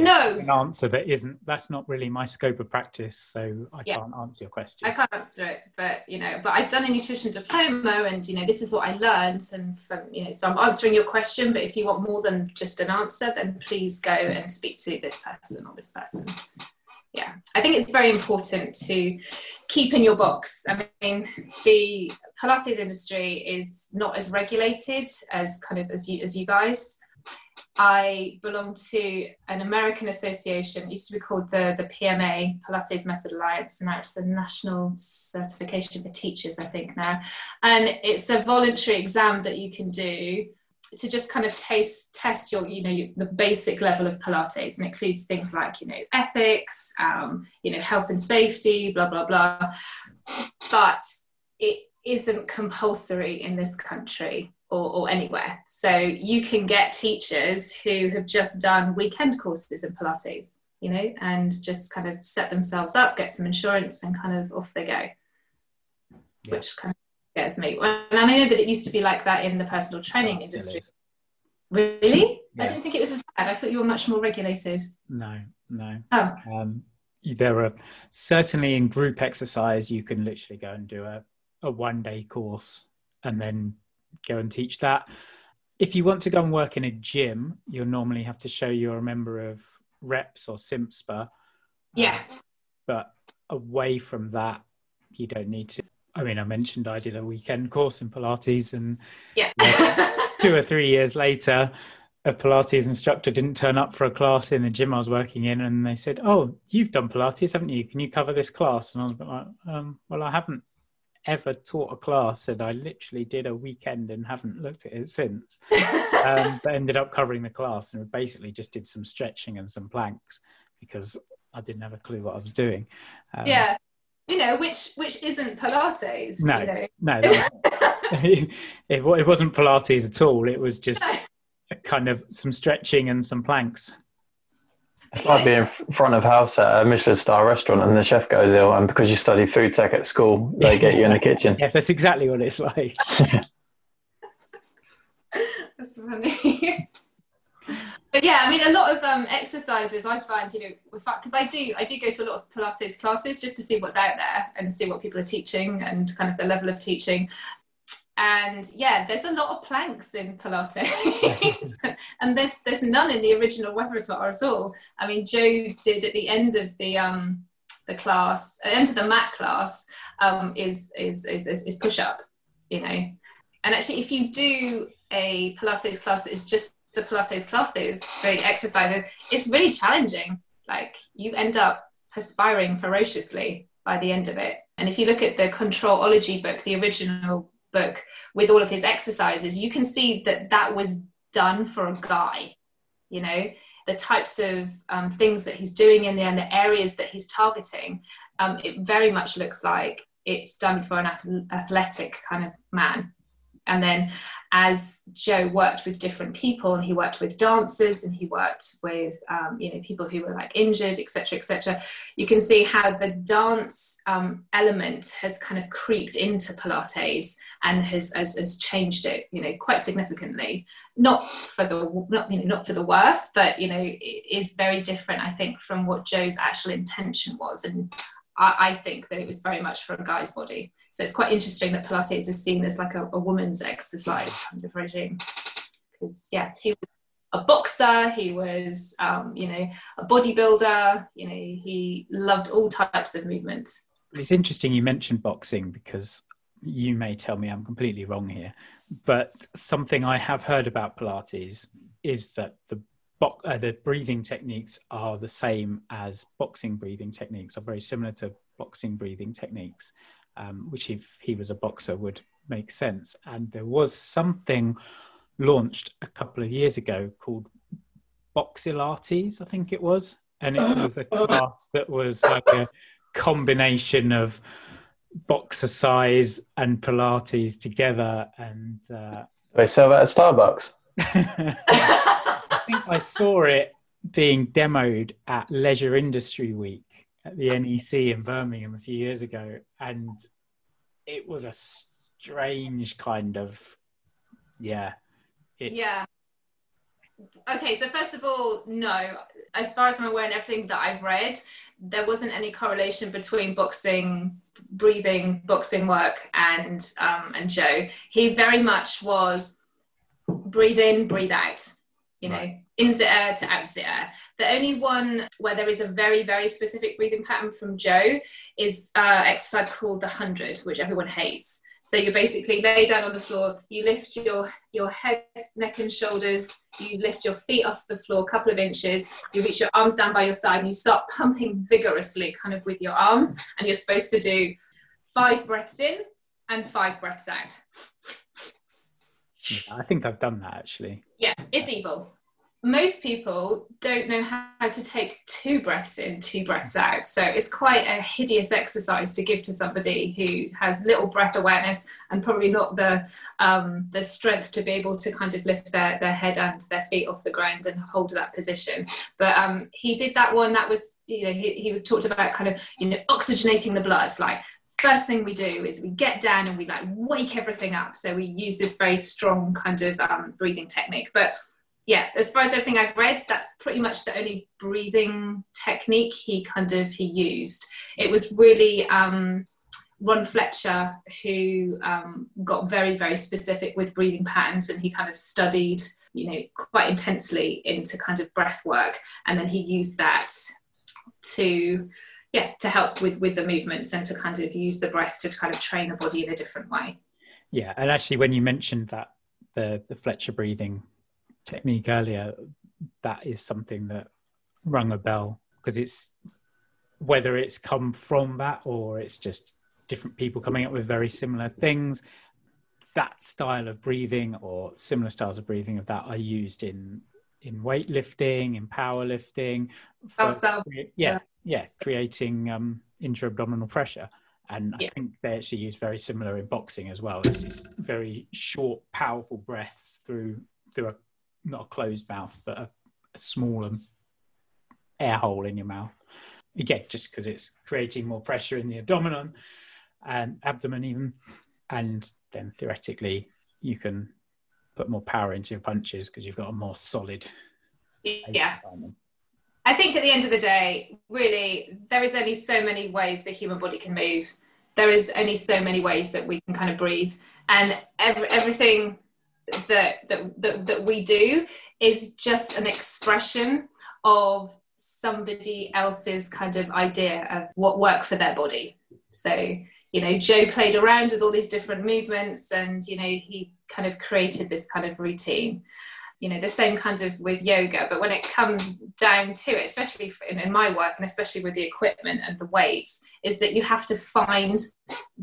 no. an answer that isn't that's not really my scope of practice so i yeah. can't answer your question. I can't answer it but you know but i've done a nutrition diploma and you know this is what i learned and from you know so i'm answering your question but if you want more than just an answer then please go and speak to this person or this person. Yeah i think it's very important to keep in your box. I mean the pilates industry is not as regulated as kind of as you as you guys I belong to an American association, It used to be called the, the PMA, Pilates Method Alliance, and now it's the National Certification for Teachers, I think now. And it's a voluntary exam that you can do to just kind of taste, test your, you know, the basic level of Pilates, and includes things like, you know, ethics, um, you know, health and safety, blah, blah, blah. But it isn't compulsory in this country or, or, anywhere. So you can get teachers who have just done weekend courses in Pilates, you know, and just kind of set themselves up, get some insurance, and kind of off they go. Yeah. Which kind of scares me. And I know that it used to be like that in the personal training oh, industry. Really? Yeah. I didn't think it was bad. I thought you were much more regulated. No, no. Oh. Um, there are certainly in group exercise, you can literally go and do a, a one day course and then go and teach that. If you want to go and work in a gym, you'll normally have to show you're a member of reps or CIMSPA. Yeah. Um, but away from that, you don't need to. I mean, I mentioned I did a weekend course in Pilates, and yeah, [laughs] two or three years later, a Pilates instructor didn't turn up for a class in the gym I was working in, and they said, "Oh, you've done Pilates, haven't you? Can you cover this class?" And I was like, um, "Well, I haven't ever taught a class, and I literally did a weekend and haven't looked at it since. [laughs] um, but ended up covering the class and basically just did some stretching and some planks because I didn't have a clue what I was doing. Um, yeah, you know, which which isn't Pilates. No, you know? no, [laughs] [laughs] it, it wasn't Pilates at all. It was just a kind of some stretching and some planks. It's like being in front of house at a Michelin star restaurant and the chef goes ill, and because you study food tech at school, they get you in the kitchen. [laughs] Yeah, that's exactly what it's like. [laughs] that's funny. but yeah, I mean, a lot of um, exercises I find, you know, because I do, I do go to a lot of Pilates classes just to see what's out there and see what people are teaching and kind of the level of teaching and yeah there's a lot of planks in pilates. [laughs] [laughs] And there's there's none in the original repertoire at all. I mean joe did at the end of the um the class at the end of the mat class um is is is, is push up you know. And actually if you do a pilates class that is just the pilates classes the exercises it's really challenging. Like you end up perspiring ferociously by the end of it. And if you look at the controlology book the original book with all of his exercises, you can see that that was done for a guy, you know, the types of um, things that he's doing in there and the areas that he's targeting. Um, it very much looks like it's done for an athletic kind of man. And then as Joe worked with different people and he worked with dancers and he worked with um, you know people who were like injured, etc., etc., you can see how the dance um, element has kind of creeped into Pilates and has, has, has changed it, you know, quite significantly. Not for the not you know not for the worst, but you know it is very different, I think, from what Joe's actual intention was. And I, I think that it was very much for a guy's body. So it's quite interesting that Pilates is seen as like a, a woman's exercise kind of regime. Because yeah, he was a boxer, he was um, you know a bodybuilder, you know he loved all types of movement. It's interesting you mentioned boxing because you may tell me I'm completely wrong here, but something I have heard about Pilates is that the bo- uh, the breathing techniques are the same as boxing breathing techniques, are very similar to boxing breathing techniques um, which if he was a boxer would make sense. And there was something launched a couple of years ago called Boxilates, I think it was, and it [coughs] was a class that was like a combination of boxercise and Pilates together. And uh, they sell that at Starbucks. [laughs] I think I saw it being demoed at Leisure Industry Week at the NEC in Birmingham a few years ago, and it was a strange kind of yeah. It, yeah. Okay, so first of all, no. As far as I'm aware, and everything that I've read, there wasn't any correlation between boxing, breathing, boxing work, and um, and Joe. He very much was breathe in, breathe out. You know, right. the air to out the air. The only one where there is a very, very specific breathing pattern from Joe is uh, exercise called the hundred, which everyone hates. So you basically lay down on the floor, you lift your, your head, neck, and shoulders, you lift your feet off the floor a couple of inches, you reach your arms down by your side, and you start pumping vigorously, kind of with your arms. And you're supposed to do five breaths in and five breaths out. I think I've done that actually. Yeah, it's evil most people don't know how to take two breaths in, two breaths out. So it's quite a hideous exercise to give to somebody who has little breath awareness and probably not the um, the strength to be able to kind of lift their, their head and their feet off the ground and hold that position. But um, he did that one. That was you know he, he was talked about kind of you know oxygenating the blood like first thing we do is we get down and we like wake everything up. So we use this very strong kind of um, breathing technique. But yeah, as far as everything I've read, that's pretty much the only breathing technique he kind of he used. It was really um, Ron Fletcher who um, got very very specific with breathing patterns, and he kind of studied you know quite intensely into kind of breath work, and then he used that to yeah to help with with the movements and to kind of use the breath to kind of train the body in a different way. Yeah, and actually, when you mentioned that the the Fletcher breathing technique earlier, that is something that rung a bell because it's whether it's come from that or it's just different people coming up with very similar things. That style of breathing or similar styles of breathing of that are used in in weightlifting, in powerlifting. For, yeah, yeah, yeah, creating um, intra-abdominal pressure. And yeah. I think they actually use very similar in boxing as well. It's, it's very short, powerful breaths through through a not a closed mouth, but a, a smaller air hole in your mouth. Again, just because it's creating more pressure in the abdomen and abdomen even, and then theoretically you can put more power into your punches because you've got a more solid. Yeah. I think at the end of the day, really, there is only so many ways the human body can move. There is only so many ways that we can kind of breathe, and every, everything that, that, that, that we do is just an expression of somebody else's kind of idea of what worked for their body. So, you know, Joe played around with all these different movements and, you know, he kind of created this kind of routine. You know, the same kind of with yoga, but when it comes down to it, especially in, in my work and especially with the equipment and the weights, is that you have to find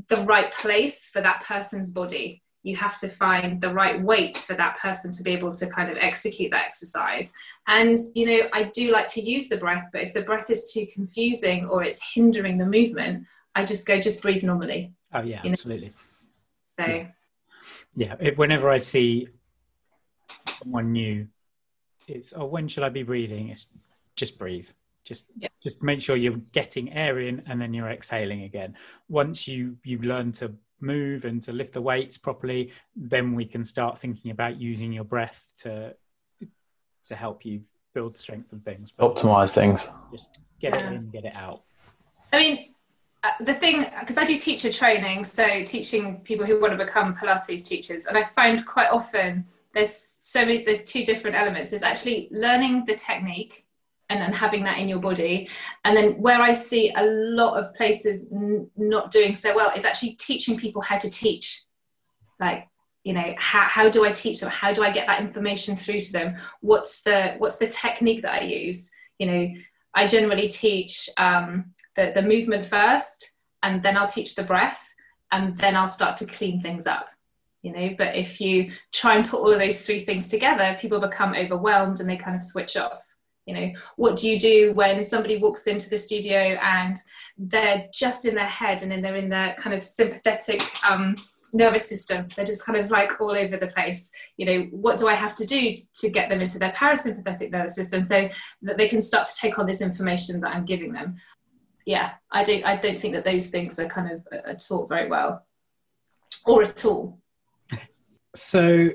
the right place for that person's body you have to find the right weight for that person to be able to kind of execute that exercise. And, you know, I do like to use the breath, but if the breath is too confusing or it's hindering the movement, I just go, just breathe normally. Oh, yeah, absolutely. Know? So, yeah. yeah. Whenever I see someone new, it's, oh, when should I be breathing? It's just breathe. Just, yeah. just make sure you're getting air in and then you're exhaling again. Once you you learn to move and to lift the weights properly, then we can start thinking about using your breath to to help you build strength and things. But Optimize things. Just get yeah. it in, get it out. I mean, uh, the thing because I do teacher training, so teaching people who want to become Pilates teachers, and I find quite often there's so many there's two different elements. There's actually learning the technique and, and having that in your body. And then where I see a lot of places n- not doing so well is actually teaching people how to teach. Like, you know, how, how do I teach them? How do I get that information through to them? What's the what's the technique that I use? You know, I generally teach um, the, the movement first and then I'll teach the breath. and then I'll start to clean things up. You know, but if you try and put all of those three things together, people become overwhelmed and they kind of switch off. You know, what do you do when somebody walks into the studio and they're just in their head and then they're in their kind of sympathetic um, nervous system. They're just kind of like all over the place. You know, what do I have to do to get them into their parasympathetic nervous system so that they can start to take on this information that I'm giving them? Yeah, I don't. I don't think that those things are kind of taught very well, or at all. So,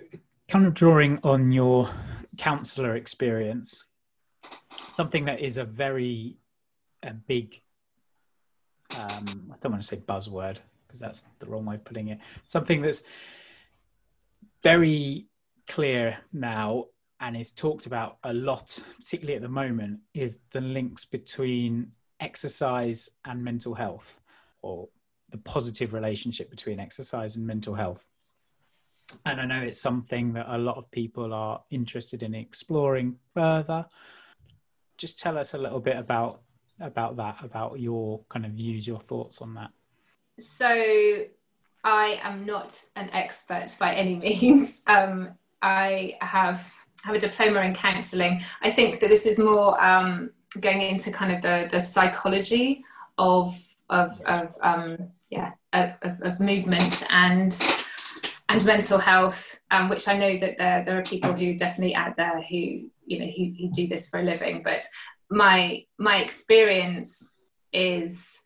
kind of drawing on your counselor experience, something that is a very a big um, I don't want to say buzzword, because that's the wrong way of putting it. Something that's very clear now and is talked about a lot, particularly at the moment, is the links between exercise and mental health, or the positive relationship between exercise and mental health. And I know it's something that a lot of people are interested in exploring further. Just tell us a little bit about about that, about your kind of views, your thoughts on that so I am not an expert by any means. [laughs] Um, I have have a diploma in counselling. I think that this is more um, going into kind of the the psychology of of of um, yeah of, of, movement and and mental health, um, which I know that there there are people who definitely out there who you know who, who do this for a living. But my my experience is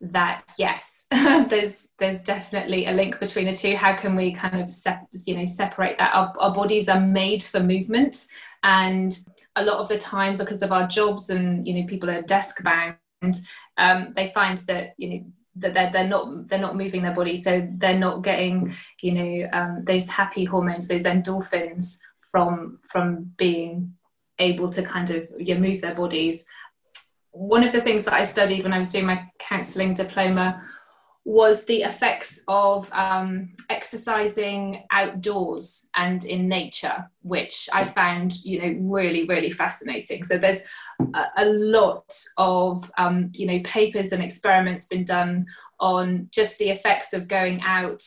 that yes [laughs] there's there's definitely a link between the two how can we kind of sep- you know separate that our, our bodies are made for movement and a lot of the time because of our jobs and you know people are desk bound um, they find that you know that they're, they're not they're not moving their body so they're not getting you know um, those happy hormones those endorphins from from being able to kind of know, move their bodies one of the things that I studied when I was doing my counselling diploma was the effects of um, exercising outdoors and in nature, which I found, you know, really, really fascinating. So there's a, lot of, um, you know, papers and experiments been done on just the effects of going out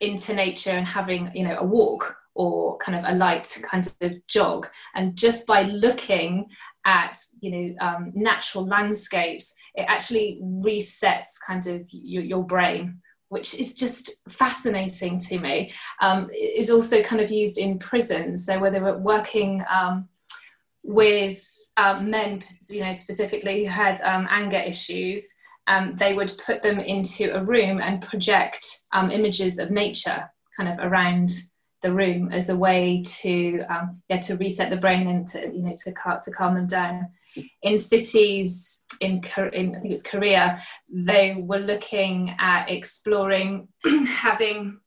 into nature and having, you know, a walk or kind of a light kind of jog. And just by looking at you know um, natural landscapes, it actually resets kind of your, your brain which is just fascinating to me. Um, it's also kind of used in prisons. So where they were working um, with um, men, you know, specifically who had um, anger issues, um, they would put them into a room and project um, images of nature kind of around the room as a way to um, yeah to reset the brain and to you know to calm, to calm them down. In cities in, in I think it's Korea, they were looking at exploring [clears throat] having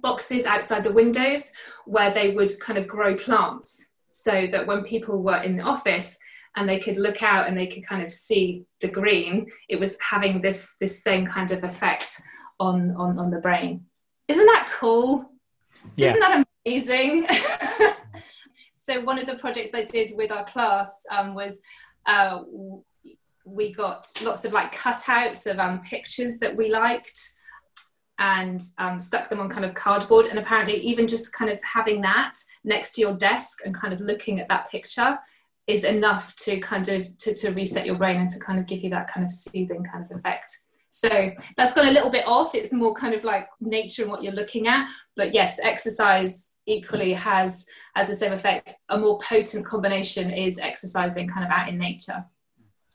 boxes outside the windows where they would kind of grow plants so that when people were in the office and they could look out and they could kind of see the green it was having this this same kind of effect on on, on the brain isn't that cool yeah. Isn't that amazing? [laughs] so one of the projects I did with our class um, was uh, we got lots of like cutouts of um, pictures that we liked and um, stuck them on kind of cardboard. And apparently, even just kind of having that next to your desk and kind of looking at that picture is enough to kind of to, to reset your brain and to kind of give you that kind of soothing kind of effect. So that's gone a little bit off. It's more kind of like nature and what you're looking at. But yes, exercise equally has as the same effect. A more potent combination is exercising kind of out in nature.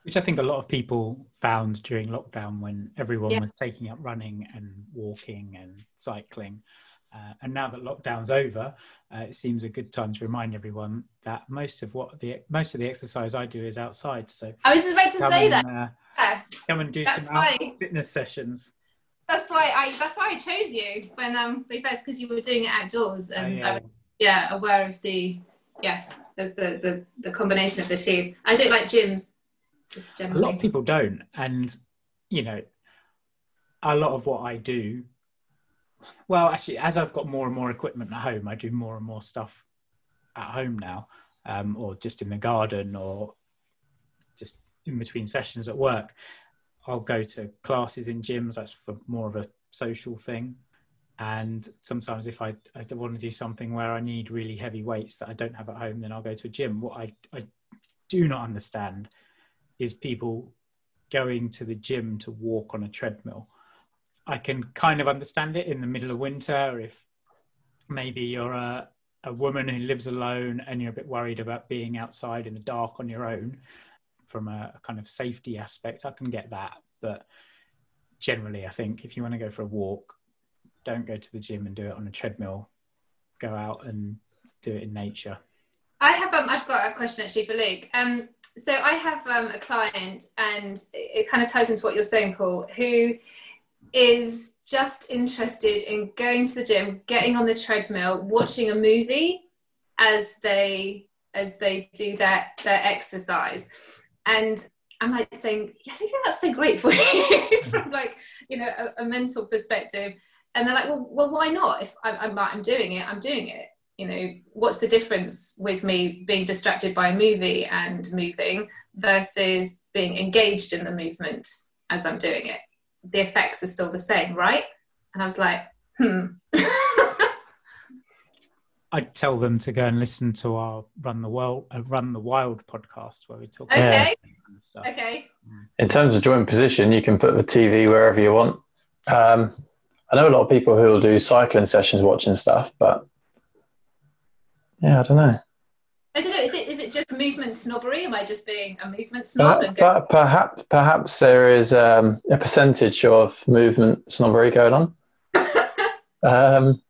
Which I think a lot of people found during lockdown when everyone yeah. was taking up running and walking and cycling. Uh, and now that lockdown's over, uh, it seems a good time to remind everyone that most of what the most of the exercise I do is outside. So I was just about to say and, that. Uh, yeah. Come and do that's some why, fitness sessions. That's why I that's why I chose you when um we first because you were doing it outdoors oh, and oh, yeah. I was yeah aware of the yeah of the, the the combination of the two. I don't like gyms just generally. A lot of people don't, and you know, a lot of what I do. Well, actually, as I've got more and more equipment at home, I do more and more stuff at home now, um, or just in the garden, or just in between sessions at work, I'll go to classes in gyms. That's for more of a social thing. And sometimes if I, I want to do something where I need really heavy weights that I don't have at home, then I'll go to a gym. What I, I do not understand is people going to the gym to walk on a treadmill. I can kind of understand it in the middle of winter if maybe you're a, a woman who lives alone and you're a bit worried about being outside in the dark on your own from a, a kind of safety aspect. I can get that. But generally, I think if you want to go for a walk, don't go to the gym and do it on a treadmill. Go out and do it in nature. I have um, I've got a question actually for Luke. Um, so I have um, a client, and it kind of ties into what you're saying, Paul, who is just interested in going to the gym, getting on the treadmill, watching a movie as they as they do their their exercise. And I'm like saying, yeah, I think that's so great for [laughs] you from like, you know, a, a, mental perspective. And they're like, well, well, why not? If I'm, I'm, I'm doing it, I'm doing it. You know, what's the difference with me being distracted by a movie and moving versus being engaged in the movement as I'm doing it? the effects are still the same, right? And I was like, hmm. [laughs] I'd tell them to go and listen to our Run the World, uh, Run the Wild podcast where we talk okay. about stuff. Okay. In terms of joint position, you can put the TV wherever you want. Um, I know a lot of people who will do cycling sessions watching stuff, but yeah, I don't know. I don't know. Is it is it just movement snobbery? Am I just being a movement snob? Uh, perhaps perhaps there is um, a percentage of movement snobbery going on. [laughs] um,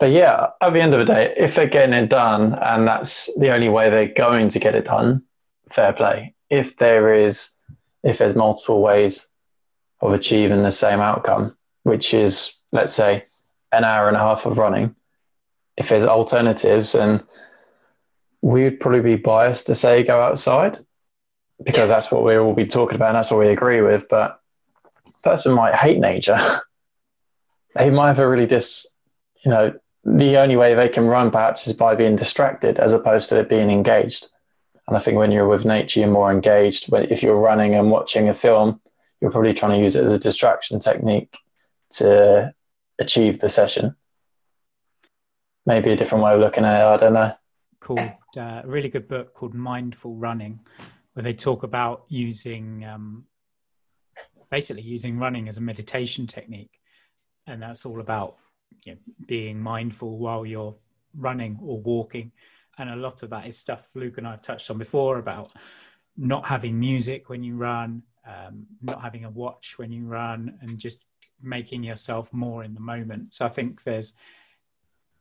but yeah, at the end of the day, if they're getting it done and that's the only way they're going to get it done, fair play. If there is, if there's multiple ways of achieving the same outcome, which is let's say an hour and a half of running, if there's alternatives and we would probably be biased to say go outside because that's what we will be talking about and that's what we agree with. But person might hate nature. [laughs] they might have a really dis, you know, the only way they can run perhaps is by being distracted as opposed to it being engaged. And I think when you're with nature, you're more engaged. But if you're running and watching a film, you're probably trying to use it as a distraction technique to achieve the session. Maybe a different way of looking at it. I don't know called uh, a really good book called Mindful Running, where they talk about using um, basically using running as a meditation technique, and that's all about you know, being mindful while you're running or walking. And a lot of that is stuff Luke and I have touched on before about not having music when you run, um, not having a watch when you run, and just making yourself more in the moment. So I think there's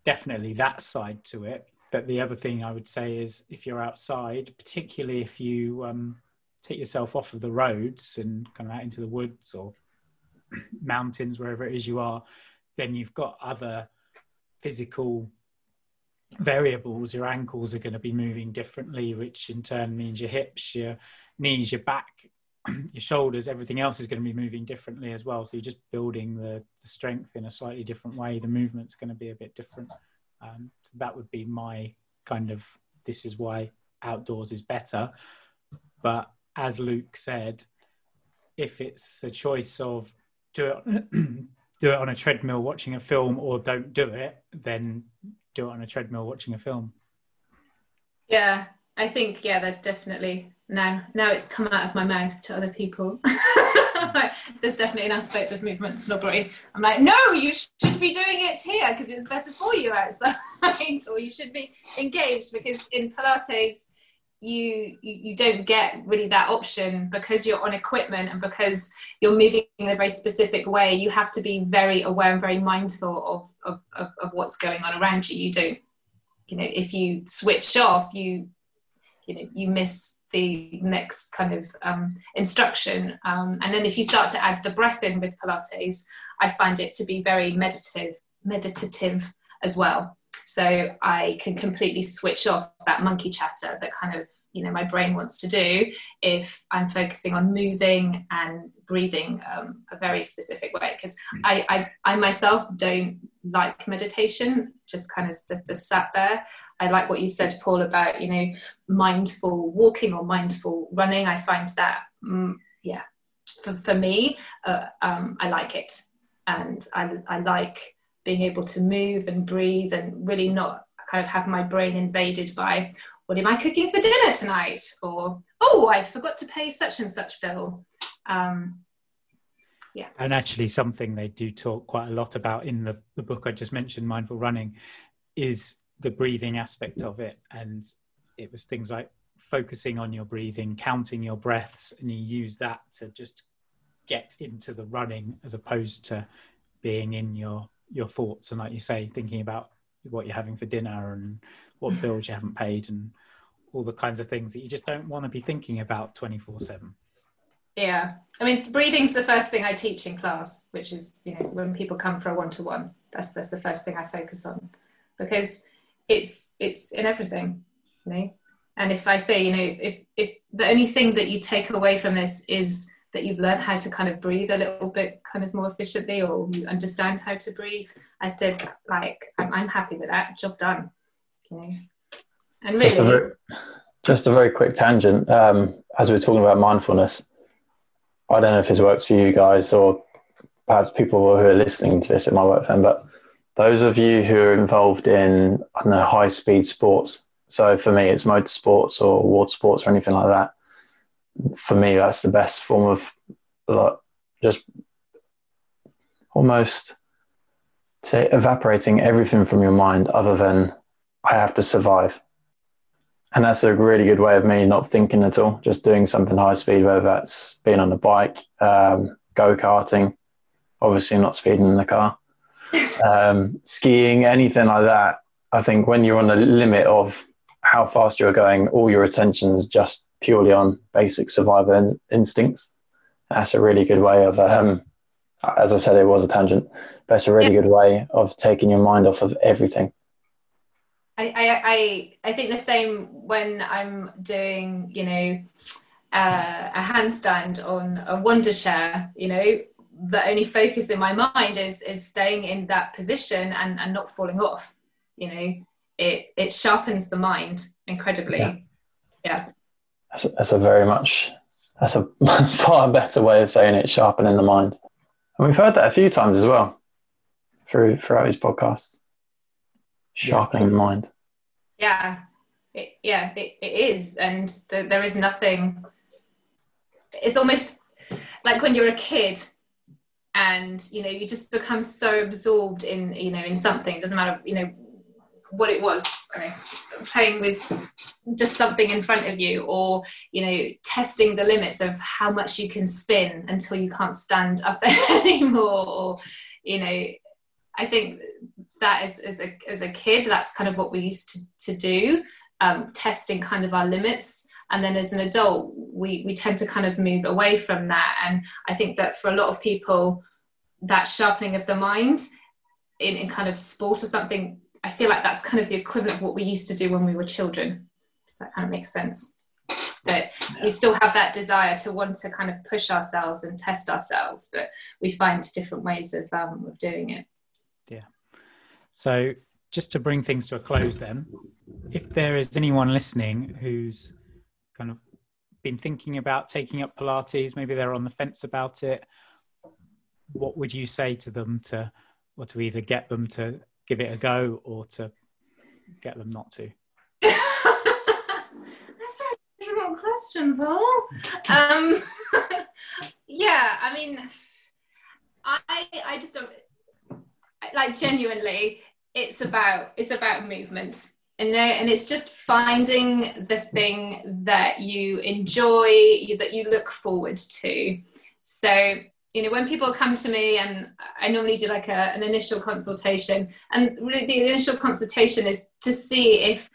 definitely that side to it but the other thing I would say is if you're outside, particularly if you um, take yourself off of the roads and come out into the woods or [clears throat] mountains, wherever it is you are, then you've got other physical variables. Your ankles are going to be moving differently, which in turn means your hips, your knees, your back, [clears throat] your shoulders, everything else is going to be moving differently as well. So you're just building the, the strength in a slightly different way. The movement's going to be a bit different. Um, so that would be my kind of this is why outdoors is better. But as Luke said, if it's a choice of do it [clears throat] do it on a treadmill watching a film or don't do it, then do it on a treadmill watching a film. Yeah, I think yeah, there's definitely now now it's come out of my mouth to other people. [laughs] there's definitely an aspect of movement snobbery. I'm like, no, you should be doing it here because it's better for you outside, [laughs] or you should be engaged because in Pilates you, you you don't get really that option because you're on equipment and because you're moving in a very specific way. You have to be very aware and very mindful of of, of, of what's going on around you. You don't, you know, if you switch off, you you know you miss the next kind of um, instruction. Um, and then if you start to add the breath in with pilates i find it to be very meditative meditative as well. So i can completely switch off that monkey chatter that kind of you know my brain wants to do if i'm focusing on moving and breathing um, a very specific way. Because I, I, I myself don't like meditation just kind of just, just sat there I like what you said, Paul, about you know mindful walking or mindful running. I find that mm, yeah for, for me, uh, um, I like it. And I, I like being able to move and breathe and really not kind of have my brain invaded by what am I cooking for dinner tonight? Or, oh, I forgot to pay such and such bill. Um, yeah. And actually, something they do talk quite a lot about in the, the book I just mentioned, Mindful Running, is the breathing aspect of it. And it was things like focusing on your breathing, counting your breaths, and you use that to just get into the running as opposed to being in your your thoughts. And like you say thinking about what you're having for dinner and what mm. bills you haven't paid and all the kinds of things that you just don't want to be thinking about 24 7 yeah. I mean breathing's the first thing i teach in class which is you know when people come for a one-to-one that's that's the first thing i focus on. Because it's it's in everything you know? And if i say you know if if the only thing that you take away from this is that you've learned how to kind of breathe a little bit kind of more efficiently or you understand how to breathe i said like i'm, I'm happy with that. Job done you know? And really just a very, just a very quick tangent. Um, as we are talking about mindfulness i don't know if this works for you guys or perhaps people who are listening to this it might work for them but those of you who are involved in i don't know high speed sports so for me it's motorsports or water sports or anything like that for me, that's the best form of like just almost evaporating everything from your mind other than I have to survive. And that's a really good way of me not thinking at all, just doing something high speed, whether that's being on a bike, um, go karting, obviously not speeding in the car, um, skiing, anything like that. I think when you're on the limit of how fast you're going, all your attention is just purely on basic survival in- instincts. That's a really good way of, um, as I said, it was a tangent, but it's a really yeah. good way of taking your mind off of everything. I, I, I think the same when I'm doing, you know, uh, a handstand on a Wunda Chair, you know, the only focus in my mind is is staying in that position and, and not falling off. You know, it it sharpens the mind incredibly. Yeah. yeah that's, that's a very much that's a [laughs] far better way of saying it sharpening the mind and we've heard that a few times as well through throughout his podcast sharpening yeah. the mind yeah it, yeah it, it is and the, there is nothing it's almost like when you're a kid and you know you just become so absorbed in you know in something doesn't matter you know what it was playing with just something in front of you or you know testing the limits of how much you can spin until you can't stand up [laughs] anymore or you know i think that is as a, as a kid that's kind of what we used to, to do um, testing kind of our limits and then as an adult we we tend to kind of move away from that and i think that for a lot of people that sharpening of the mind in, in kind of sport or something I feel like that's kind of the equivalent of what we used to do when we were children. Does that kind of make sense? That we still have that desire to want to kind of push ourselves and test ourselves, but we find different ways of, um, of doing it. Yeah. So, just to bring things to a close, then, if there is anyone listening who's kind of been thinking about taking up Pilates, maybe they're on the fence about it, what would you say to them to, or to either get them to give it a go or to get them not to? [laughs] That's a difficult question, Paul. Um, [laughs] yeah, I mean, I I just don't like genuinely. It's about it's about movement and and it's just finding the thing that you enjoy that you look forward to. So you know when people come to me and i normally do like a, an initial consultation and really the initial consultation is to see if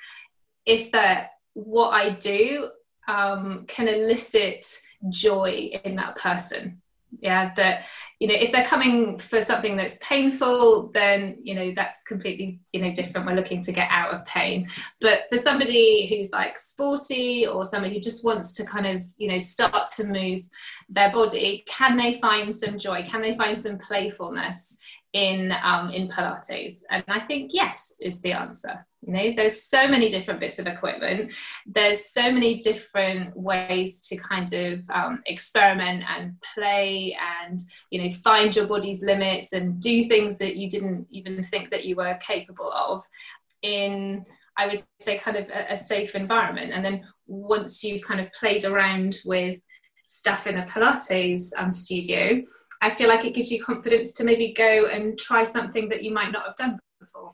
if that what i do um, can elicit joy in that person yeah that you know if they're coming for something that's painful then you know that's completely you know different. We're looking to get out of pain. But for somebody who's like sporty or somebody who just wants to kind of you know start to move their body can they find some joy? Can they find some playfulness in um, in Pilates? And I think yes is the answer. You know, there's so many different bits of equipment. There's so many different ways to kind of um, experiment and play, and you know, find your body's limits and do things that you didn't even think that you were capable of. In I would say kind of a, a safe environment, and then once you've kind of played around with stuff in a Pilates um, studio, I feel like it gives you confidence to maybe go and try something that you might not have done before.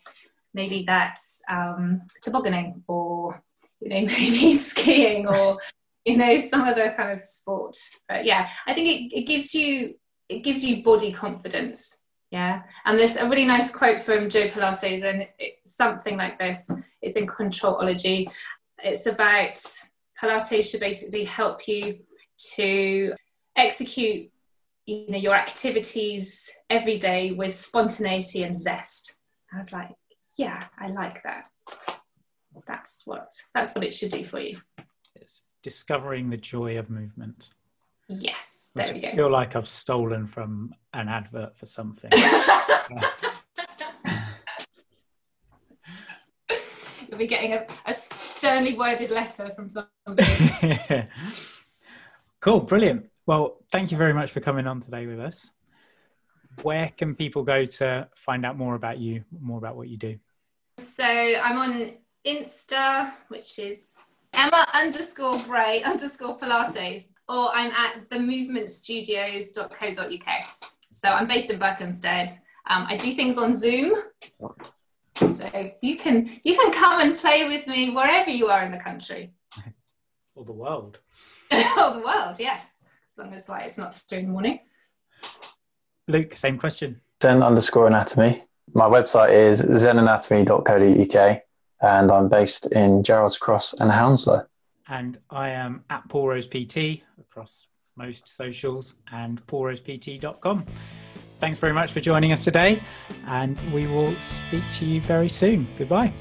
Maybe that's um, tobogganing or, you know, [laughs] maybe skiing or, you know, some other kind of sport. But yeah, I think it, it gives you it gives you body confidence. Yeah. And there's a really nice quote from Joe Pilates, and it's something like this. It's in Controlology. It's about Pilates should basically help you to execute you know your activities every day with spontaneity and zest. I was like yeah i like that. That's what that's what it should do for you. It's discovering the joy of movement. Yes there Which we go. I feel like I've stolen from an advert for something. [laughs] [laughs] you'll be getting a, a sternly worded letter from somebody. [laughs] Cool, brilliant. Well, thank you very much for coming on today with us. Where can people go to find out more about you, more about what you do? So I'm on Insta, which is Emma underscore Bray underscore Pilates, or I'm at themovementstudios.co.uk. So I'm based in Berkhamsted. Um, I do things on Zoom. So you can you can come and play with me wherever you are in the country. Or the world. [laughs] oh, the world, yes. As long as like it's not three in the morning. Luke, same question. Zen underscore anatomy. My website is zenanatomy.co.uk and I'm based in Gerrards Cross and Hounslow. And I am at Paul Rose PT across most socials and paulrosept.com. Thanks very much for joining us today, and we will speak to you very soon. Goodbye.